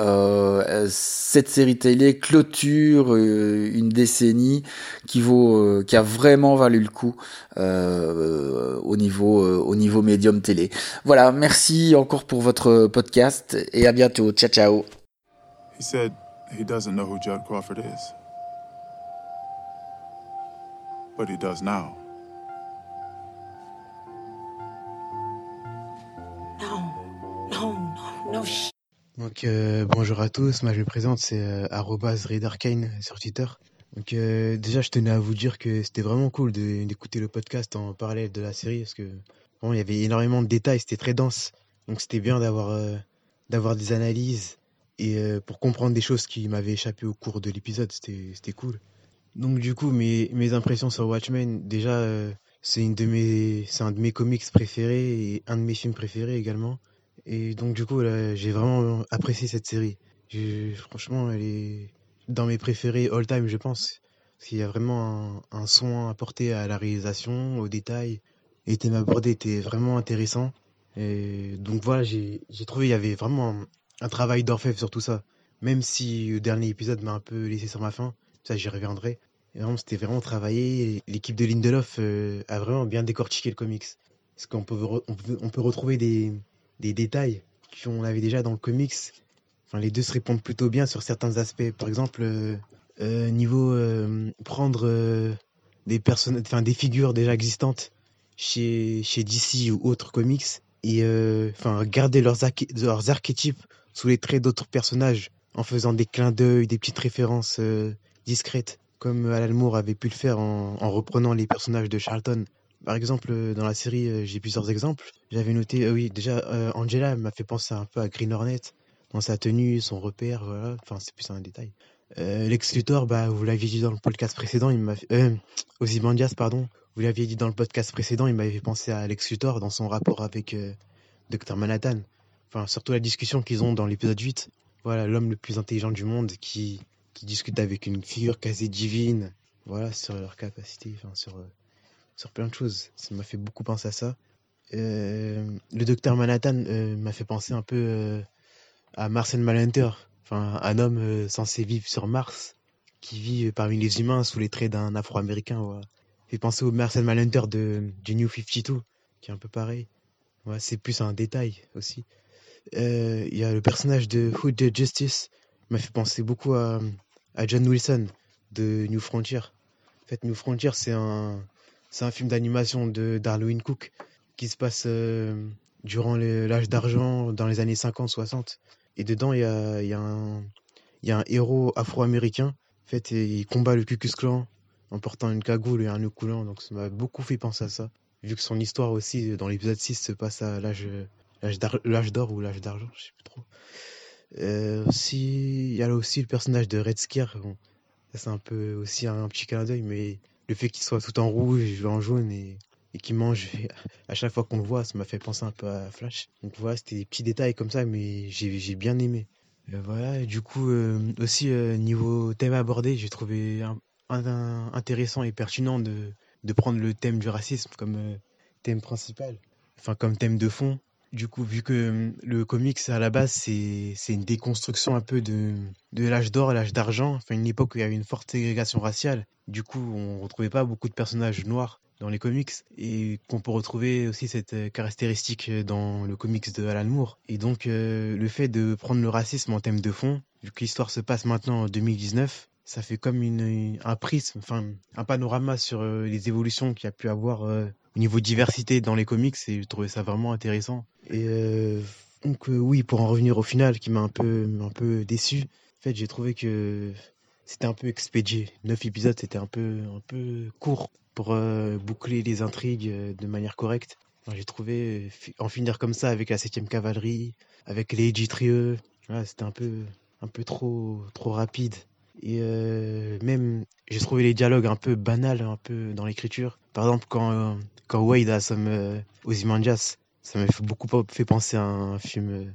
[SPEAKER 22] cette série télé clôture euh, une décennie qui vaut, euh, qui a vraiment valu le coup euh, au niveau, au niveau médium télé. Voilà, merci encore pour votre podcast et à bientôt. Ciao ciao.
[SPEAKER 17] He said he doesn't know who Judd Crawford is. But he does now.
[SPEAKER 12] No, no, no, no
[SPEAKER 23] Donc euh, bonjour à tous, je me présente, c'est euh, sur Twitter. Donc euh, déjà je tenais à vous dire que c'était vraiment cool d'écouter le podcast en parallèle de la série parce que vraiment il y avait énormément de détails, c'était très dense. Donc c'était bien d'avoir euh, d'avoir des analyses et pour comprendre des choses qui m'avaient échappé au cours de l'épisode, c'était cool. Donc du coup mes mes impressions sur Watchmen, déjà c'est de mes c'est un de mes comics préférés et un de mes films préférés également. Et donc du coup, j'ai vraiment apprécié cette série. Franchement, elle est dans mes préférés all time, je pense. Parce qu'il y a vraiment un, un soin apporté à la réalisation, aux détails. Les thèmes abordés étaient vraiment intéressants. Et donc voilà, j'ai trouvé il y avait vraiment un, travail d'orfèvre sur tout ça. Même si le dernier épisode m'a un peu laissé sur ma faim, ça j'y reviendrai. Vraiment, c'était vraiment travaillé. L'équipe de Lindelof euh, a vraiment bien décortiqué le comics. Parce qu'on peut, on peut, on peut retrouver des, des détails qu'on avait déjà dans le comics. Enfin, les deux se répondent plutôt bien sur certains aspects. Par exemple, euh, euh, niveau euh, prendre euh, des personnes, enfin des figures déjà existantes chez chez DC ou autres comics et enfin garder leurs, arché- leurs archétypes sous les traits d'autres personnages en faisant des clins d'œil, des petites références discrètes, comme Alan Moore avait pu le faire en reprenant les personnages de Charlton. Par exemple, euh, dans la série, euh, j'ai plusieurs exemples. J'avais noté, euh, oui, déjà, Angela m'a fait penser un peu à Green Hornet, dans sa tenue, son repère, voilà. Enfin, c'est plus un détail. Lex bah, vous l'aviez dit dans le podcast précédent, il m'a euh, Ozymandias, pardon, vous l'aviez dit dans le podcast précédent, il m'avait fait penser à Lex Luthor dans son rapport avec Dr. Manhattan. Enfin, surtout la discussion qu'ils ont dans l'épisode 8. Voilà, l'homme le plus intelligent du monde qui, qui discute avec une figure quasi divine. Voilà, sur leur capacité, enfin, sur, sur plein de choses. Ça m'a fait beaucoup penser à ça. Euh, le docteur Manhattan euh, m'a fait penser un peu euh, à Marcel Malhunter, enfin un homme censé vivre sur Mars, qui vit parmi les humains sous les traits d'un Afro-Américain. Voilà. Fait penser au Marcel Malhunter de du New 52, qui est un peu pareil. Ouais, c'est plus un détail aussi. Il y a le personnage de Hood de Justice, m'a fait penser beaucoup à, à John Wilson de New Frontier. En fait, New Frontier, c'est un, c'est un film d'animation de d'Harlow Cook qui se passe euh, durant l'âge d'argent dans les années 50-60. Et dedans, il y a, un- un héros afro-américain. En fait, il combat le Ku Klux Klan en portant une cagoule et un nœud coulant. Donc ça m'a beaucoup fait penser à ça. Vu que son histoire aussi, dans l'épisode 6, se passe à l'âge d'or ou l'âge d'argent, je sais plus trop. Euh, il y a là aussi le personnage de Red Scare. C'est un peu aussi un petit clin d'œil, mais le fait qu'il soit tout en rouge en jaune et, et qu'il mange à chaque fois qu'on le voit, ça m'a fait penser un peu à Flash. Donc voilà, c'était des petits détails comme ça, mais j'ai j'ai bien aimé. Euh, voilà, du coup, euh, aussi euh, niveau thème abordé, j'ai trouvé intéressant et pertinent de, de prendre le thème du racisme comme euh, thème principal, enfin comme thème de fond. Du coup, vu que euh, le comics à la base c'est c'est une déconstruction un peu de, de l'âge d'or l'âge d'argent, enfin une époque où il y avait une forte ségrégation raciale. Du coup, on retrouvait pas beaucoup de personnages noirs dans les comics et qu'on peut retrouver aussi cette euh, caractéristique dans le comics de Alan Moore. Et donc euh, le fait de prendre le racisme en thème de fond, vu que l'histoire se passe maintenant en 2019, ça fait comme une, un prisme, enfin un panorama sur euh, les évolutions qu'il y a pu avoir au niveau diversité dans les comics et je trouvais ça vraiment intéressant. Et donc oui, pour en revenir au final, qui m'a un peu un peu déçu. En fait, j'ai trouvé que c'était un peu expédié. Neuf épisodes, c'était un peu un peu court pour euh, boucler les intrigues euh, de manière correcte. J'ai trouvé euh, en finir comme ça avec la 7 cavalerie, avec les G c'était un peu, un peu trop, trop rapide. Et même, j'ai trouvé les dialogues un peu banals, un peu dans l'écriture. Par exemple, quand, quand Wade assomme Ozymandias, ça m'a beaucoup fait penser à un film,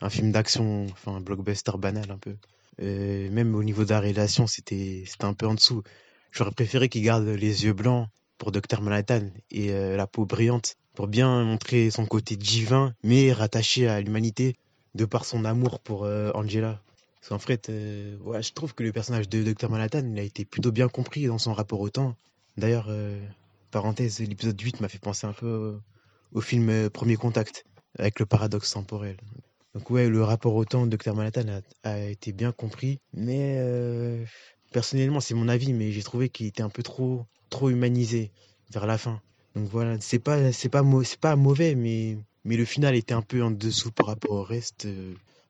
[SPEAKER 23] un film d'action, enfin un blockbuster banal un peu. même au niveau de la réalisation, c'était, un peu en dessous. J'aurais préféré qu'il garde les yeux blancs pour Dr Manhattan et euh, la peau brillante pour bien montrer son côté divin, mais rattaché à l'humanité de par son amour pour euh, Angela. Qu'en fait, euh, je trouve que le personnage de Dr Manhattan a été plutôt bien compris dans son rapport au temps. D'ailleurs, parenthèse, l'épisode 8 m'a fait penser un peu au film Premier Contact, avec le paradoxe temporel. Donc ouais, le rapport au temps de Dr Manhattan a, été bien compris, mais personnellement, c'est mon avis, mais j'ai trouvé qu'il était un peu trop, trop humanisé vers la fin. Donc voilà, c'est pas, c'est pas, pas mauvais, mais, mais le final était un peu en dessous par rapport au reste.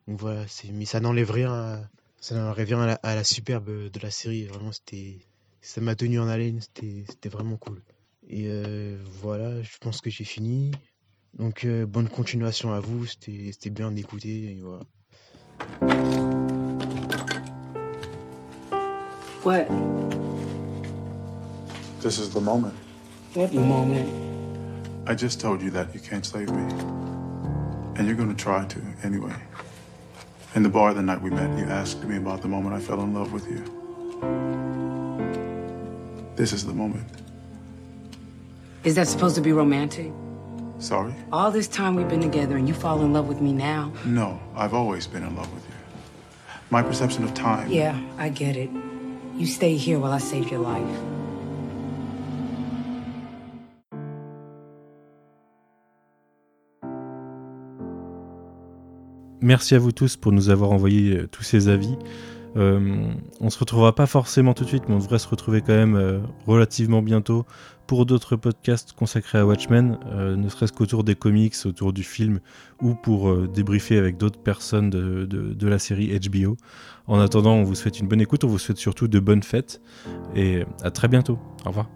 [SPEAKER 23] Donc voilà, c'est, mais ça n'enlève rien, à, ça n'enlève rien à la, superbe de la série. Vraiment, c'était, ça m'a tenu en haleine, c'était, c'était vraiment cool. Et euh, voilà, je pense que j'ai fini. Donc euh, bonne continuation à vous, c'était, c'était bien d'écouter. Et voilà.
[SPEAKER 12] What?
[SPEAKER 17] This is the moment.
[SPEAKER 12] What moment?
[SPEAKER 17] I just told you that you can't save me. And you're gonna try to anyway. In the bar the night we met, you asked me about the moment I fell in love with you. This is the moment.
[SPEAKER 12] Is that supposed to be romantic?
[SPEAKER 17] Sorry?
[SPEAKER 12] All this time we've been together and you fall in love with me now?
[SPEAKER 17] No, I've always been in love with you. My perception of time.
[SPEAKER 12] Yeah, I get it. You stay here while I save your life.
[SPEAKER 24] Merci à vous tous pour nous avoir envoyé euh, tous ces avis. Euh, on se retrouvera pas forcément tout de suite, mais on devrait se retrouver quand même euh, relativement bientôt pour d'autres podcasts consacrés à Watchmen, ne serait-ce qu'autour des comics, autour du film, ou pour débriefer avec d'autres personnes de, la série HBO. En attendant, on vous souhaite une bonne écoute, on vous souhaite surtout de bonnes fêtes, et à très bientôt. Au revoir.